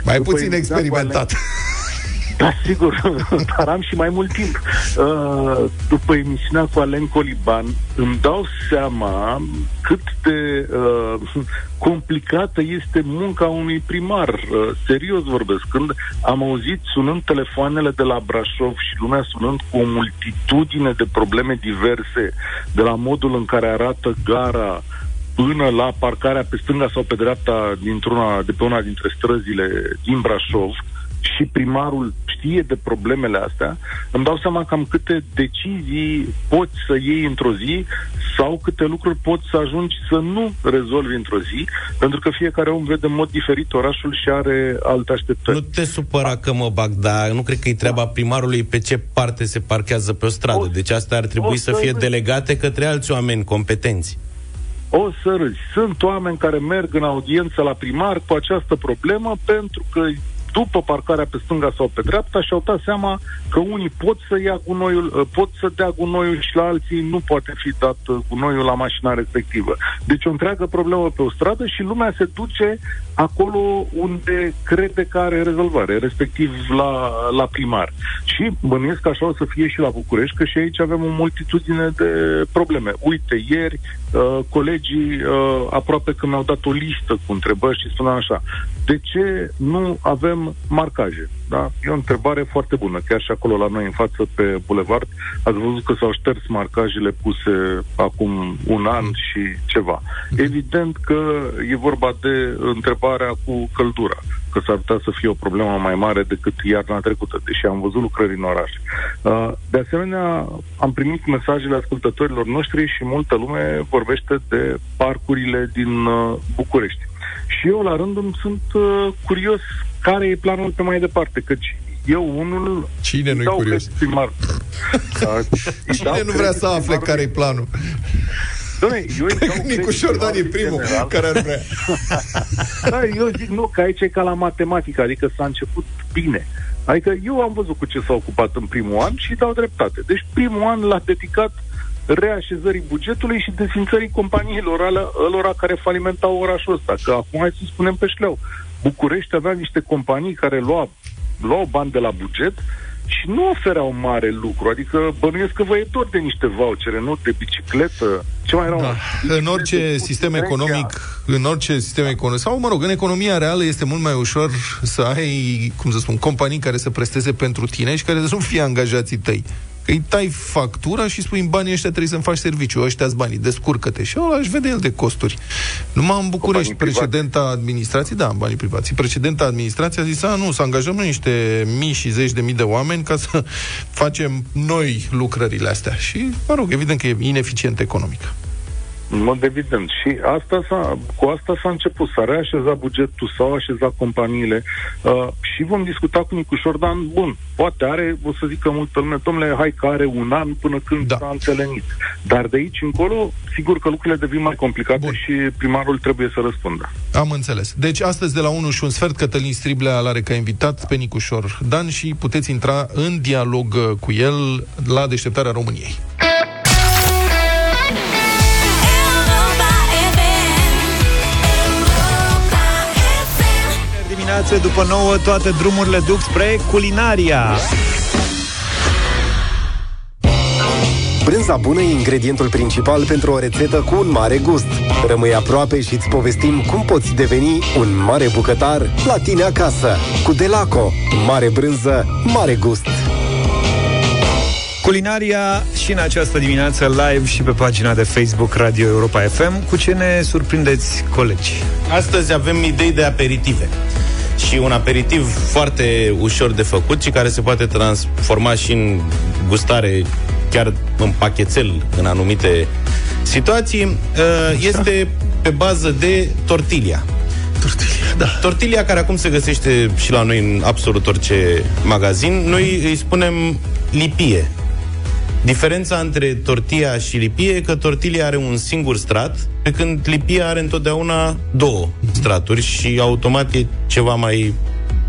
Mai După puțin emisiunea cu experimentat. Da, sigur, dar am și mai mult timp. Uh, după emisiunea cu Alen Coliban, îmi dau seama cât de uh, complicată este munca unui primar. Uh, serios vorbesc. Când am auzit sunând telefoanele de la Brașov și lumea sunând cu o multitudine de probleme diverse, de la modul în care arată gara, până la parcarea pe stânga sau pe dreapta dintr-una, de pe una dintre străzile din Brașov și primarul știe de problemele astea, îmi dau seama cam câte decizii poți să iei într-o zi sau câte lucruri poți să ajungi să nu rezolvi într-o zi, pentru că fiecare om vede în mod diferit orașul și are alte așteptări. Nu te supăra că mă bag, dar nu cred că e treaba primarului pe ce parte se parchează pe o stradă. Deci astea ar o trebui să să fie râzi. delegate către alți oameni competenți. O să râzi. Sunt oameni care merg în audiență la primar cu această problemă pentru că după parcarea pe stânga sau pe dreapta și-au dat seama că unii pot să ia gunoiul, uh, pot să dea gunoiul și la alții nu poate fi dat uh, gunoiul la mașina respectivă. Deci o întreagă problemă pe o stradă și lumea se duce acolo unde crede că are rezolvare, respectiv la, la primar. Și bănuiesc că așa o să fie și la București, că și aici avem o multitudine de probleme. Uite, ieri uh, colegii uh, aproape că mi-au dat o listă cu întrebări și spuneam așa, de ce nu avem marcaje? Da? E o întrebare foarte bună. Chiar și acolo la noi în față pe bulevard ați văzut că s-au șters marcajele puse acum un an și ceva. Evident că e vorba de întrebarea cu căldura că s-ar putea să fie o problemă mai mare decât iarna trecută, deși am văzut lucrări în oraș. Uh, De asemenea, am primit mesajele ascultătorilor noștri și multă lume vorbește de parcurile din uh, București. Și eu, la rândul îmi sunt uh, curios care e planul pe mai departe, căci eu unul... Cine nu-i dau curios? credit Primar. Da, îi dau Cine nu vrea credit să afle primarului- care-i planul? Doamne, eu îi dau Nicu credit Șordan e în primul general. care ar vrea. Da, eu zic, nu, că aici e ca la matematică, adică s-a început bine. Adică eu am văzut cu ce s-a ocupat în primul an și dau dreptate. Deci primul an l-a dedicat reașezării bugetului și desfințării companiilor alea, ălora care falimentau orașul ăsta. Că acum hai să spunem pe șleau. București avea niște companii care luau, luau bani de la buget și nu ofereau mare lucru. Adică bănuiesc că vă e tot de niște vouchere, nu de bicicletă. Ce mai erau? Da. În orice sistem economic, în orice sistem economic, sau mă rog, în economia reală este mult mai ușor să ai, cum să spun, companii care să presteze pentru tine și care să nu fie angajații tăi. Că îi tai factura și spui în banii ăștia trebuie să-mi faci serviciu, ăștia banii, descurcă-te. Și ăla își vede el de costuri. Numai în București, precedenta administrație, da, în banii privați, precedenta administrație a zis, a, nu, să angajăm noi niște mii și zeci de mii de oameni ca să facem noi lucrările astea. Și, mă rog, evident că e ineficient economic. În mod evident. Și asta s-a, cu asta s-a început. S-a reașezat bugetul, s-au așezat companiile uh, și vom discuta cu Nicu Șordan. Bun, poate are, o să zică multă lume, domnule, hai că are un an până când da. s-a întâlnit. Dar de aici încolo, sigur că lucrurile devin mai complicate Bun. și primarul trebuie să răspundă. Am înțeles. Deci astăzi de la 1 și un sfert Cătălin Striblea l-are ca invitat pe Nicușor Dan și puteți intra în dialog uh, cu el la deșteptarea României. Dimineață după 9 toate drumurile duc spre culinaria. Brânza bună e ingredientul principal pentru o rețetă cu un mare gust. Rămâi aproape și îți povestim cum poți deveni un mare bucătar la tine acasă. Cu Delaco. Mare brânză, mare gust. Culinaria și în această dimineață live și pe pagina de Facebook Radio Europa FM. Cu ce ne surprindeți, colegi? Astăzi avem idei de aperitive. Și un aperitiv foarte ușor de făcut și care se poate transforma și în gustare chiar în pachetel în anumite situații, uh, este pe bază de tortilla. Tortilla, da. Tortilla care acum se găsește și la noi în absolut orice magazin, noi îi spunem lipie. Diferența între tortilla și lipie e că tortilla are un singur strat, pe când lipia are întotdeauna două straturi și automat e ceva mai...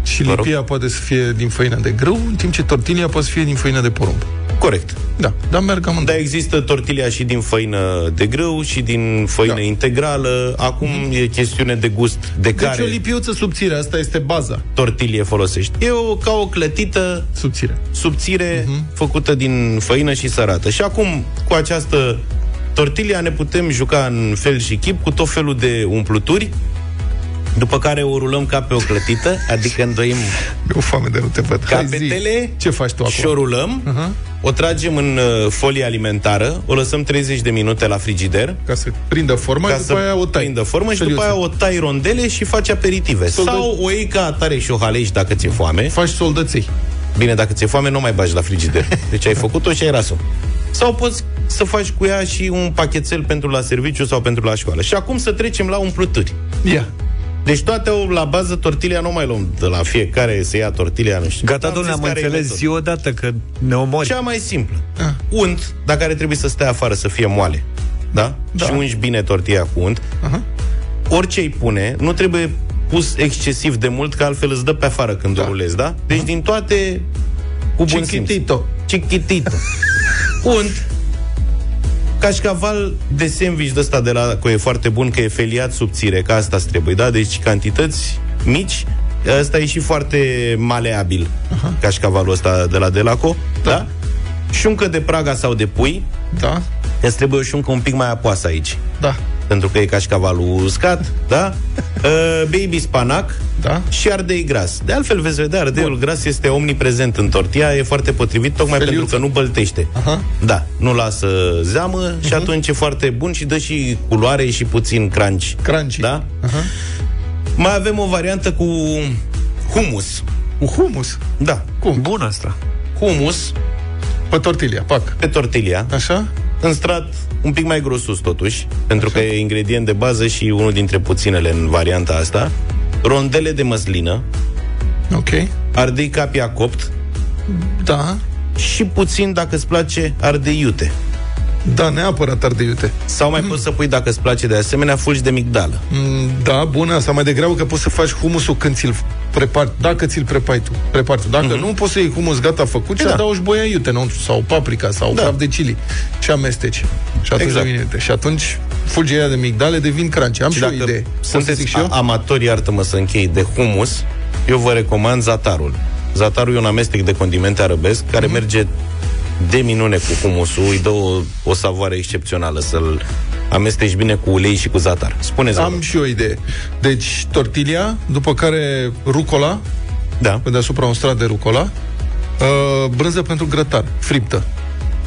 Și lipia poate să fie din făină de grâu, în timp ce tortilla poate să fie din făină de porumb. Corect. Da, dar merg amândouă. Dar există tortilla și din făină de grâu și din făină da. integrală. Acum mm-hmm. e chestiune de gust de deci care o lipiuță subțire, asta este baza. tortilie folosești. E o, ca o clătită subțire, subțire mm-hmm. făcută din făină și sărată. Și acum, cu această tortilia ne putem juca în fel și chip cu tot felul de umpluturi după care o rulăm ca pe o clătită, adică îndoim o foame de nu te văd. capetele Ce faci tu acum? și o rulăm, uh-huh. o tragem în uh, folie alimentară, o lăsăm 30 de minute la frigider, ca să prindă formă ca și după să aia o tai. prindă formă și Feliuțe. după aia o tai rondele și faci aperitive. Soldă- Sau o iei ca atare și o halești dacă ți-e foame. Faci soldăței. Bine, dacă ți-e foame, nu mai bagi la frigider. Deci ai făcut-o și ai ras-o. Sau poți să faci cu ea și un pachetel pentru la serviciu sau pentru la școală. Și acum să trecem la umpluturi. Ia. Deci toate au la bază tortilia, nu mai luăm de la fiecare să ia tortilia, nu știu. Gata, domnule, am zis care e înțeles metodă. zi odată că ne omori. Cea mai simplă. Unt, dar care trebuie să stea afară, să fie moale. Da? da. Și ungi bine tortilla cu unt. Aha. Orice îi pune, nu trebuie pus excesiv de mult, că altfel îți dă pe afară când da. o rulezi, da? Deci din toate cu bun simț. Chiquitito. Chiquitito. Unt, cașcaval de sandwich de ăsta de la că e foarte bun, că e feliat subțire, că asta trebuie, da? Deci cantități mici, ăsta e și foarte maleabil, Aha. cașcavalul ăsta de la Delaco, da? da? Șuncă de praga sau de pui, Da, îți trebuie o șuncă un pic mai apoasă aici, da, pentru că e cașcavalul uscat, da? Uh, baby spanac da. și ardei gras. De altfel, veți vedea, ardeiul Bun. gras este omniprezent în tortilla, e foarte potrivit, tocmai Feliuță. pentru că nu băltește. Aha. Da, nu lasă zeamă uh-huh. și atunci e foarte bun și dă și culoare și puțin crunch. Crunchy. Da? Aha. Mai avem o variantă cu humus. Cu humus. Da. Cum? Bun asta. Humus Pe tortilla, pac. pe tortilla, Așa? În strat un pic mai grosus totuși, pentru că e ingredient de bază și unul dintre puținele în varianta asta. Rondele de măslină, Ok. ardei capia copt Da. și puțin, dacă îți place, ardei iute. Da, neapărat ardei iute. Sau mai poți să pui, dacă îți place de asemenea, fulgi de migdală. Mm, Da, bună, asta mai degrabă că poți să faci humusul când ți-l prepari, dacă ți-l prepari tu. Prepari tu. Dacă Mhm. nu, poți să iei humus gata făcut și Da. adaugi boia iute înăuntru, sau paprika, sau Da. praf de chili și amesteci. Și atunci Exact. devine iute. Și atunci fulgii aia de migdale devin crunchy. Am Și și o dacă idee. Pot să sunteți zic și eu? a- amatori, iartă-mă să închei, de humus, eu vă recomand zatarul. Zatarul e un amestec de condimente arabesc care Mhm. merge de minune cu humusul, îi dă o, o savoare excepțională să-l amesteci bine cu ulei și cu zatar. Spuneți Am și o idee. Deci, tortilla, după care rucola, da. pe deasupra un strat de rucola, uh, brânză pentru grătar, friptă.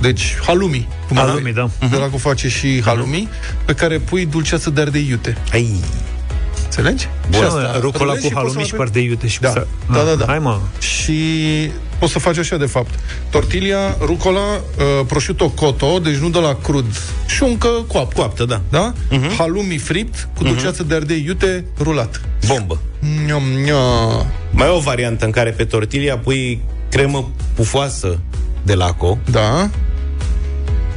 Deci, halumi. Cum ar Halloumi, fi. da. De la cu face și halumi, pe care pui dulceață de ardei iute. Ai. Înțelegi? Bun, Și asta, rucola rulezi cu și poți să halloumi mai și pui- parte de iute și cu Da, sa- da, da, da. Hai mă. Și poți să faci așa, de fapt. Tortilla, rucola, uh, prosciutto cotto, deci nu de la crud, șuncă coaptă. Coaptă, da. Da? Halloumi fript cu dulceață de ardei iute rulat. Bombă. Niam, niam. Mai e o variantă în care pe tortilla pui cremă pufoasă de laco. Da.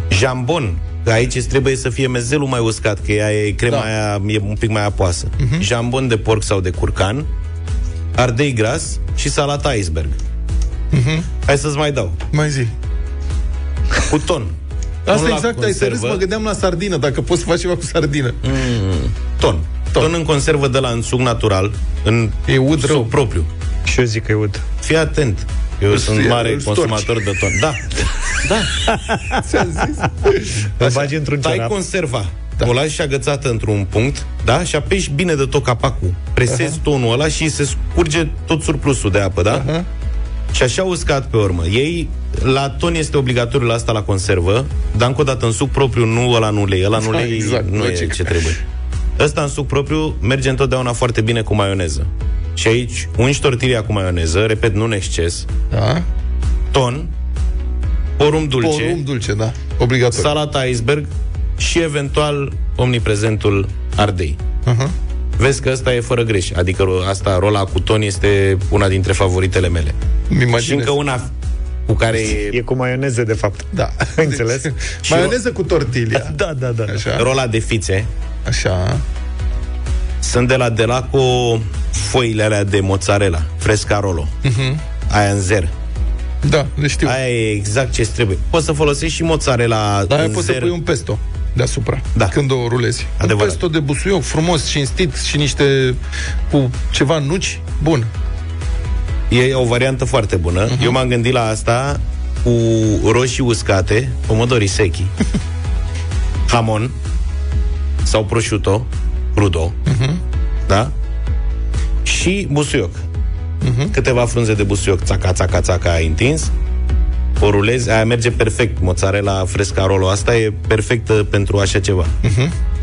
Jambon. Că aici îți trebuie să fie mezelul mai uscat, că ea e, crema Da. aia e un pic mai apoasă. Mhm. Jambon de porc sau de curcan, ardei gras și salata iceberg. Mhm. Hai să-ți mai dau. Mai zi. Cu ton. Asta Nu la exact, ai să râzi, conservă. mă gândeam la sardină, dacă poți să faci ceva cu sardină. Mm, ton. ton. Ton în conservă de la în suc natural, în e ud suc rău. propriu. Și eu zic că e ud. Fii atent. Eu Îl sunt fie- mare îl storci. consumator de ton. Da. Da. Ți-am zis. Îl bagi într-un Tai cerap. conserva. Da. O lași agățată într-un punct, da? Și apeși bine de tot capacul. Presezi uh-huh. tonul ăla și se scurge tot surplusul de apă, da? Uh-huh. Și așa uscat pe urmă. Ei, la ton este obligatoriu la asta la conservă, dar încă o dată în suc propriu, nu ăla în ulei. Ăla în ulei Exact, nu logic. e ce trebuie. Ăsta în suc propriu merge întotdeauna foarte bine cu maioneză. Și aici ungi tortilla cu maioneză, repet, nu în exces, Da. ton, porum dulce, Porum dulce, da. Obligatoriu. salata iceberg și eventual omniprezentul ardei. Uh-huh. Vezi că asta e fără greș. Adică ro- asta, rola cu ton, este una dintre favoritele mele. Și încă una cu care e... E cu maioneză, de fapt. Da. Înțeles? Și Maioneză cu tortilla. Da, da, da. Așa. Rola de fițe. Așa. Sunt de la Delaco foile alea de mozzarella, frescarolo. Mhm. Aia în zer. Da, le știu. Aia e exact ce trebuie. Poți să folosești și mozzarella Dar aia în poți să zer. pui un pesto deasupra, Da. când o rulezi. Adevărat. Un pesto de busuioc, frumos, cinstit și niște, cu ceva nuci, bun. E o variantă foarte bună. Mhm. Uh-huh. Eu m-am gândit la asta cu roșii uscate, pomodorii sechi, hamon sau prosciutto, crudo, Mhm. da? Și busuioc. Mhm. Câteva frunze de busuioc, țaca, țaca, țaca, ai întins, o rulezi, aia merge perfect. Mozzarella frescarolo, asta e perfectă pentru așa ceva.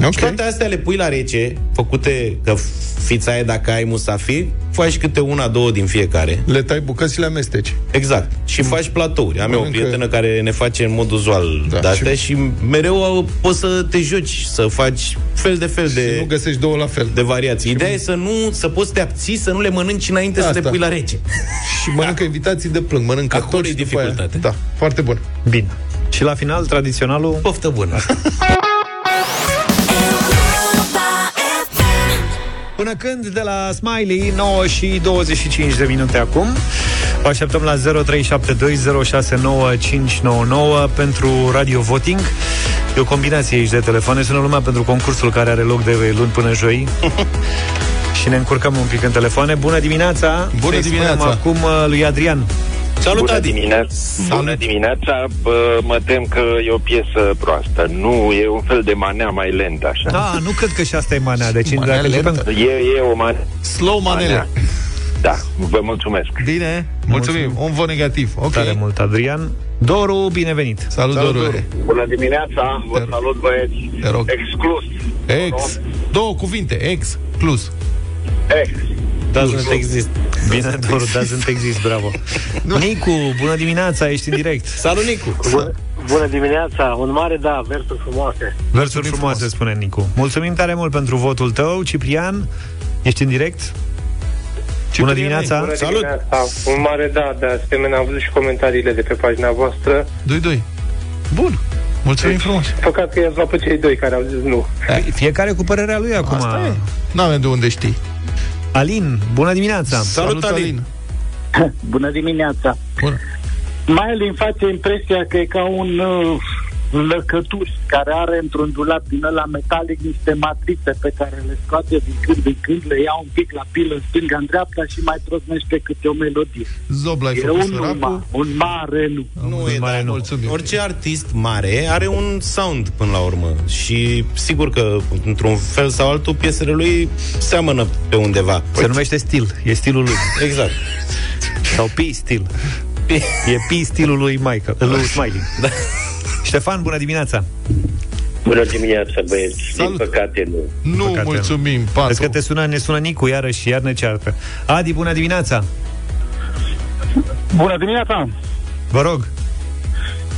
Mhm. Și toate astea le pui la rece, făcute că fița e dacă ai musafir, faci câte una, două din fiecare. Le tai bucăți și le amesteci. Exact. Și faci platouri. Am eu o Mănâncă- prietenă care ne face în mod uzual Da, da, de-astea și- și... și mereu uh, poți să te joci, să faci fel de fel de... nu găsești două la fel. De variații. Ideea e să nu, să poți să te abții, să nu le mănânci înainte să Asta. le pui la rece. Și mănâncă invitații de plâng, mănâncă Acolo tot e și după aia- dificultate. Da, foarte bun. Bine. Și la final, tradiționalul... Poftă bună! Până când? De la Smiley 9 și 25 de minute acum. Vă așteptăm la 0372069599 pentru Radio Voting. E o combinație aici de telefoane. Sună lumea pentru concursul care are loc de luni până joi. Și ne încurcăm un pic în telefoane. Bună dimineața! Bună Să-i spunem dimineața. acum uh, lui Adrian Salut, Bună Adi! dimineața, bună dimineața, bă, mă tem că e o piesă proastă. Nu, e un fel de manea mai lentă, așa. Da, nu cred că și asta e manea Deci Manea dacă lentă. începem... E, e o manea. Slow manele. Da, vă mulțumesc. Bine, mulțumim. Un vot negativ. Ok. Tare mult, Adrian Doru, binevenit Salut, Salut, Doru. Doru. Bună dimineața, vă salut băieți. Te rog. Exclus. Ex. Două cuvinte. Ex plus. Ex. Doesn't exist. Bine, Doru, doesn't exist, bravo Nicu, bună dimineața, ești în direct Salut, Nicu! Bună, bună dimineața, un mare da, versuri frumoase. Versuri frumoase, spune Nicu. Mulțumim tare mult pentru votul tău. Ciprian, ești în direct? Bună dimineața! Bună dimineața, un mare da, de asemenea am văzut și comentariile de pe pagina voastră. Doi, doi. Bun. Mulțumim frumos. Păcat că i-ați luat pe cei doi care au zis nu. Fiecare cu părerea lui acum. Asta e. N-avem de unde știi. Alin, bună dimineața! Salut, Alin! Bună dimineața! Bună. Mai îmi face impresia că e ca un uh, lăcătuș care are într-un dulap din ăla metalic niște matrițe pe care le scoate din când în când, le ia un pic la pilă în stânga, în dreapta și mai trosnește câte o melodie. Zob l-ai E făcut un, săracul? ma, un mare nu. Nu e, dar orice artist mare are un sound până la urmă și sigur că într-un fel sau altul piesele lui seamănă pe undeva. Se numește stil, e stilul lui. Exact. Sau P-stil. E P-stilul lui Michael, lui Smiley. Da. Ștefan, bună dimineața! Bună dimineața, băieți. Salut. Din păcate, nu. Nu, Păcate, mulțumim, Vezi patru. că te sună, ne sună Nicu iarăși și iar ne ceartă. Adi, bună dimineața! Bună dimineața! Vă rog.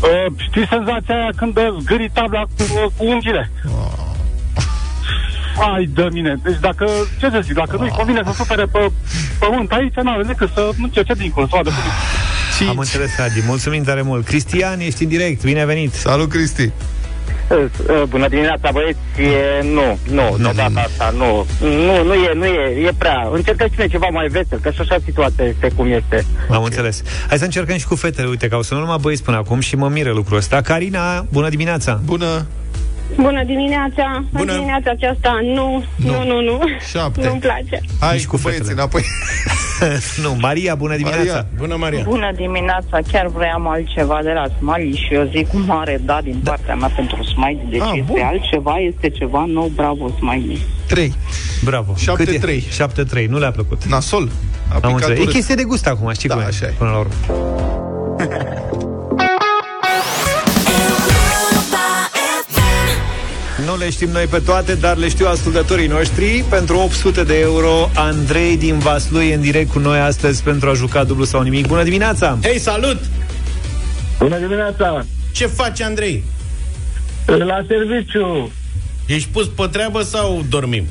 Uh, știți senzația aia când dă zgâri tabla cu, uh, cu ungile? Ai de mine. Deci dacă, ce să zic, dacă nu-i convine să supere pe pământ aici, n-are decât să încerce dincolo, să vadă cum e. Am înțeles, Adi. Mulțumim tare mult. Cristian, ești în direct. Bine venit. Salut, Cristi. Uh, Bună dimineața, băieți. E, nu, nu, Nu, de data asta, nu. Nu, nu e, nu e, e prea. Încercați-ne ceva mai vesel, că și așa situația este cum este. Am înțeles. Hai să încercăm și cu fetele. Uite, că au sunat numai băieți până acum și mă miră lucrul ăsta. Carina, bună dimineața! Bună! Bună dimineața! Bună. În dimineața aceasta, nu, nu, nu, nu. Șapte. Nu-mi place. Hai Nici cu băieții fetele. înapoi. nu, Maria, bună dimineața! Maria. Bună, Maria! Bună dimineața, chiar vreau altceva de la Smiley și eu zic cu mare da din partea mea pentru Smiley, deci Ah, este bun. altceva, este ceva nou, bravo Smiley. 3. Bravo. Șapte, Cât e? trei. 7-3. Nu le-a plăcut. Nasol. A Am picat înțeles. E urât. chestie de gust acum, știi Da, cum e, așa e. până la urmă. Nu le știm noi pe toate, dar le știu ascultătorii noștri. Pentru 800 de euro, Andrei din Vaslui e în direct cu noi astăzi pentru a juca dublu sau nimic. Bună dimineața! Hei, salut! Bună dimineața! Ce faci, Andrei? La serviciu, Ești pus pe treabă sau dormim?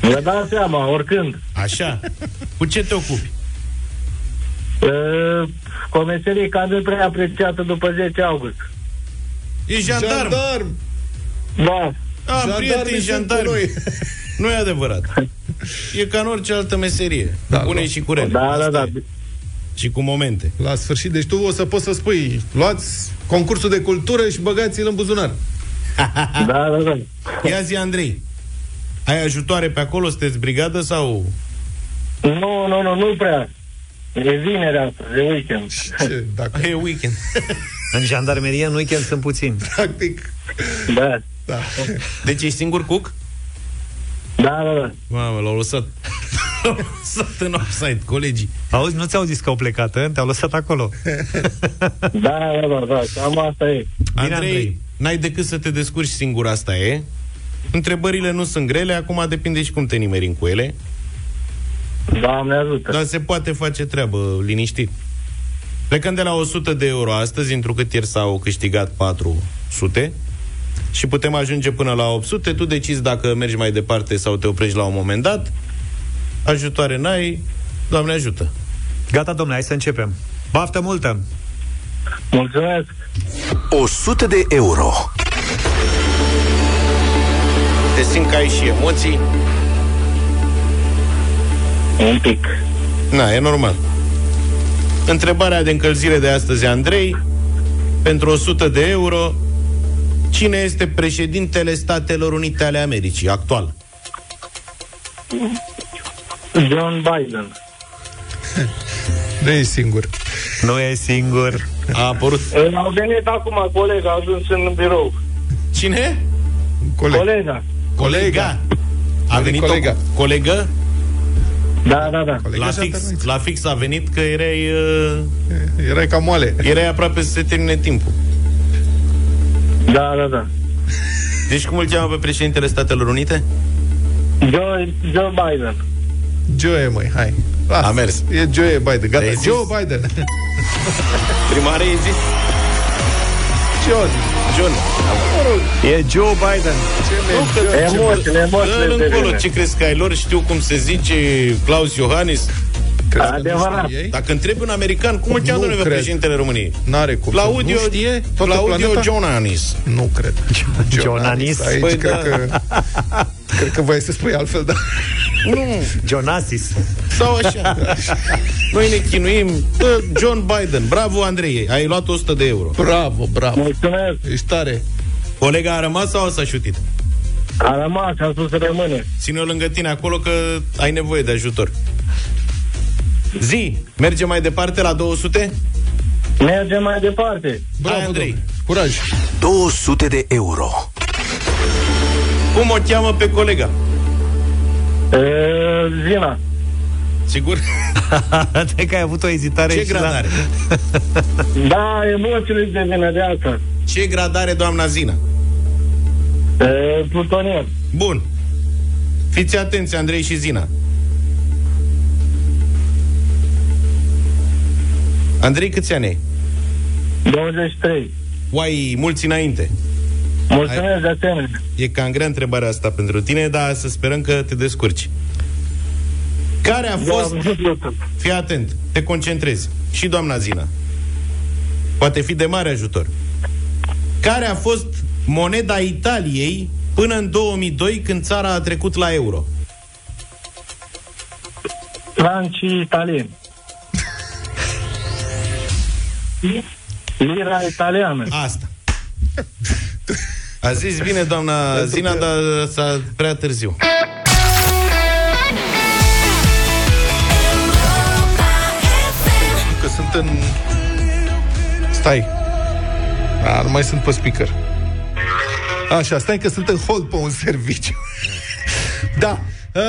vă dați seama, oricând. Așa. Cu ce te ocupi? Uh, cu o meserie care nu prea apreciată după 10 august. Ești jandarm. Jandarm. Da. Am Jandarmii prieteni sunt jandarmi. cu noi. Nu e adevărat. E ca în orice altă meserie. Da, Da, Pune da. și cu rele. Da, da, Asta da. e. Și cu momente. La sfârșit, deci tu o să poți să spui luați concursul de cultură și băgați-l în buzunar. Da, da, da. Ia zi, Andrei. Ai ajutoare pe acolo? Sunteți brigadă sau... Nu, nu, nu, nu prea. E vinerea asta, de weekend. Ce, dacă, E weekend. În jandarmerie în weekend sunt puțini. practic, Da. Da. Deci ești singur cuc? Da, da, da. Mamă, l-au lăsat. l-au lăsat în offside, colegii. Auzi, nu ți-au zis că au plecat, ă? te-au lăsat acolo. Da, da, da, da. Cam asta e. Andrei, Andrei. n-ai decât să te descurci singur, asta e. Întrebările nu sunt grele, acum depinde și cum te nimerim cu ele. Doamne ajută. Dar se poate face treabă, liniștit. Plecăm de la 100 de euro astăzi, întrucât ieri s-au câștigat 400 și putem ajunge până la 800. Tu decizi dacă mergi mai departe sau te oprești la un moment dat. Ajutoare n-ai, Doamne ajută. Gata, domnule, hai să începem. Baftă multă! Mulțumesc. 100 de euro. Te simt că ai și emoții. Un pic. Na, e normal. Întrebarea de încălzire de astăzi, Andrei, pentru 100 de euro, cine este președintele Statelor Unite ale Americii actual? John Biden. Nu e singur. Nu e singur. A apărut. Eh, Au venit acum colega, a ajuns în birou. Cine? Coleg. Colega. Colega. A venit venit colega. o colegă? Da, da, da. Colega La și fix, alternați. la fix a venit că erai, uh, Erai ca moale. erai aproape să se termine timpul. Da, da, da. Deci cum îl cheamă pe președintele Statelor Unite? Joe, Joe Biden. Joe, măi, hai. Lasă. A mers. E Joe Biden, gata. Ai zis? Joe Biden. Primare e zis John. John. E Joe Biden. Ce le Emoțiile, emoțiile Dă-l de încolo, vine. ce crezi că ai lor? Știu cum se zice Claus Iohannis? Crezi că nu Adevărat. știai? Dacă întrebi un american, cum îl cheamă Nu domnule cred. președintele României? N-are cum. să Claudio, nu știe toată Claudio planeta? John Anis. Nu cred. John Anis? Aici Păi cred, da. că, cred că voi să spui altfel, dar... Nu, Jonasis. sau așa. Noi ne chinuim. Bă, John Biden. Bravo, Andrei. Ai luat 100 de euro. Bravo, bravo. Mulțumesc. Ești tare. Colega a rămas sau s-a șutit? A rămas, a spus să rămâne. Ține-o lângă tine acolo că ai nevoie de ajutor. Zi, mergem mai departe la 200? Mergem mai departe. Bravo, Hai, Andrei. domnule. Curaj. 200 de euro. Cum o cheamă pe colega? E, Zina. Sigur? De că ai avut o ezitare Ce și grad la... are? Da, emoțiile de vină de asta. Ce grad are doamna Zina? E, plutonier. Bun. Fiți atenți, Andrei și Zina. Andrei, câți ani ai? 23. Uai, mulți înainte. Mulțumesc de asemenea. E cam grea întrebarea asta pentru tine, dar să sperăm că te descurci. Care a fost... Fii atent, te concentrezi. Și doamna Zina. Poate fi de mare ajutor. Care a fost moneda Italiei până în 2002 când țara a trecut la euro? Francii italieni. Lira italiană. Asta. A zis bine doamna Zina, dar s-a prea târziu. Că sunt în... Stai. A, nu mai sunt pe speaker. Așa, stai că sunt în hold pe un serviciu. da. Uh,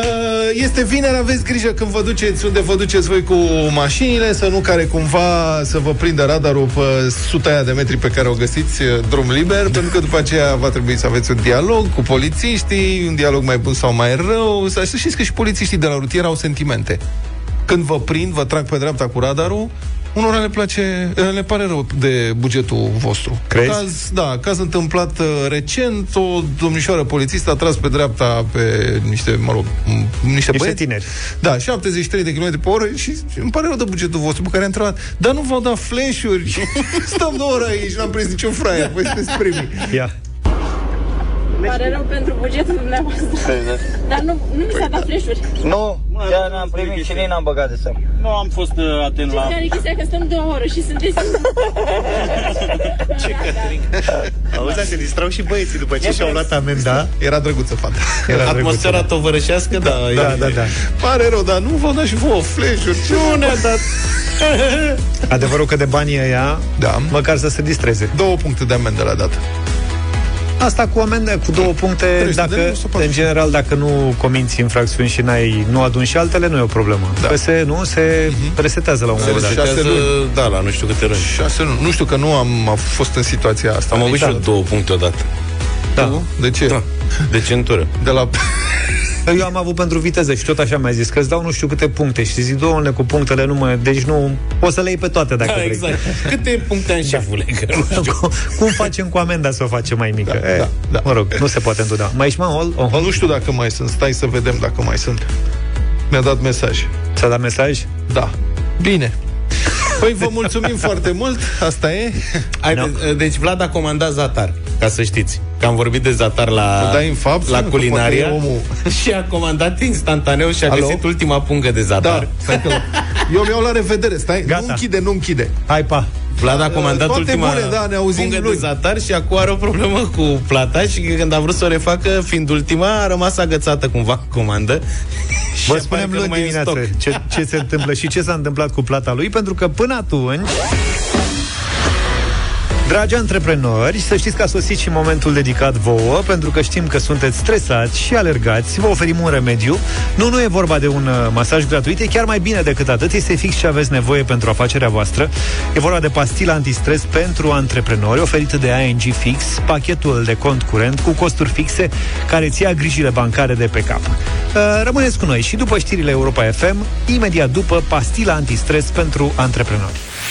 Este vineri, aveți grijă când vă duceți unde vă duceți voi cu mașinile, să nu care cumva să vă prindă radarul pe suta aia de metri pe care o găsiți uh, drum liber, pentru că după aceea va trebui să aveți un dialog cu polițiștii, un dialog mai bun sau mai rău. Să să știți că și polițiștii de la rutier au sentimente. Când vă prind, vă trag pe dreapta cu radarul, unora le place, le pare rău de bugetul vostru. Crezi? Caz, da, caz întâmplat uh, recent, o domnișoară polițistă a tras pe dreapta pe niște, mă rog, m- niște băieți. tineri. Da, 73 de km pe oră și îmi pare rău de bugetul vostru pe care am întrebat. Dar nu v-au dat flash-uri? Stăm două ore aici, n-am prins niciun fraier, voi sunteți primii. Ia. Pare rău pentru bugetul dumneavoastră. Dar nu, nu mi s-a dat flash-uri. Nu, chiar n-am primit și nici n-am băgat de seamă. Nu am fost uh, atent Ce la... care e chestia că stăm două ore și sunteți... Ce Auzi, se distrau și băieții după ce și-au luat amenda. Era drăguță fata. Era Atmosfera drăguță, tovărășească, da. Da, e- da, da. Pare rău, dar nu v-au dat și vouă flash-uri. Ce Nu ne-a dat. Adevărul că de banii ăia, Da. măcar să se distreze. Două puncte de amendă la dată. Asta cu amendă, cu două puncte, 300 de dacă, lei, 140. în general, dacă nu cominți infracțiuni și n-ai, nu aduni și altele, nu e o problemă. Da. Da. se, nu, se resetează la un Se moment dat. șase resetează, luni. da, la nu știu câte rând. Șase luni. Nu știu că nu am, am fost în situația asta. Am avut și eu Niciodată. două puncte odată. Da. De ce? Da. De centură. De la... Eu am avut pentru viteză și tot așa mi-a zis că îți dau nu știu câte puncte și zic, doamne, cu punctele nu mă... Deci nu... O să le iei pe toate dacă Da, vrei. exact. Câte puncte am șefule? Că nu știu. Cum facem cu amenda să o facem mai mică? Da, e, da, da. Mă rog, nu se poate întotdeauna. Mai ești, mă, on hold? Nu știu dacă mai sunt. Stai să vedem dacă mai sunt. Mi-a dat mesaj. Ți-a dat mesaj? Da. Bine. Păi vă mulțumim foarte mult. Asta e. Hai, de, deci Vlad a comandat zatar, ca să știți. Că am vorbit de zatar la, Îl dai în fapt, la că culinaria poate e omul. și a comandat instantaneu și a Alo? găsit ultima pungă de zatar. Da. Stai că... Eu mi-au la revedere. Stai. Gata. Nu închide, nu închide. Hai, pa! Vlad a comandat Toate ultima bune, da, ne auzim pungă de luni. zatar și acum are o problemă cu plata și când a vrut să o refacă, fiind ultima, a rămas agățată cumva în comandă. Și Vă apare spunem că nu luni mai e în dimineață stoc. ce, ce se întâmplă și ce s-a întâmplat cu plata lui, pentru că până atunci... Dragi antreprenori, să știți că a sosit și momentul dedicat vouă, pentru că știm că sunteți stresați și alergați, vă oferim un remediu. Nu, nu e vorba de un uh, masaj gratuit, e chiar mai bine decât atât, este fix ce aveți nevoie pentru afacerea voastră. E vorba de pastila antistres pentru antreprenori, oferită de ING Fix, pachetul de cont curent cu costuri fixe care ți ia grijile bancare de pe cap. Uh, Rămâneți cu noi și după știrile Europa FM, imediat după pastila antistres pentru antreprenori.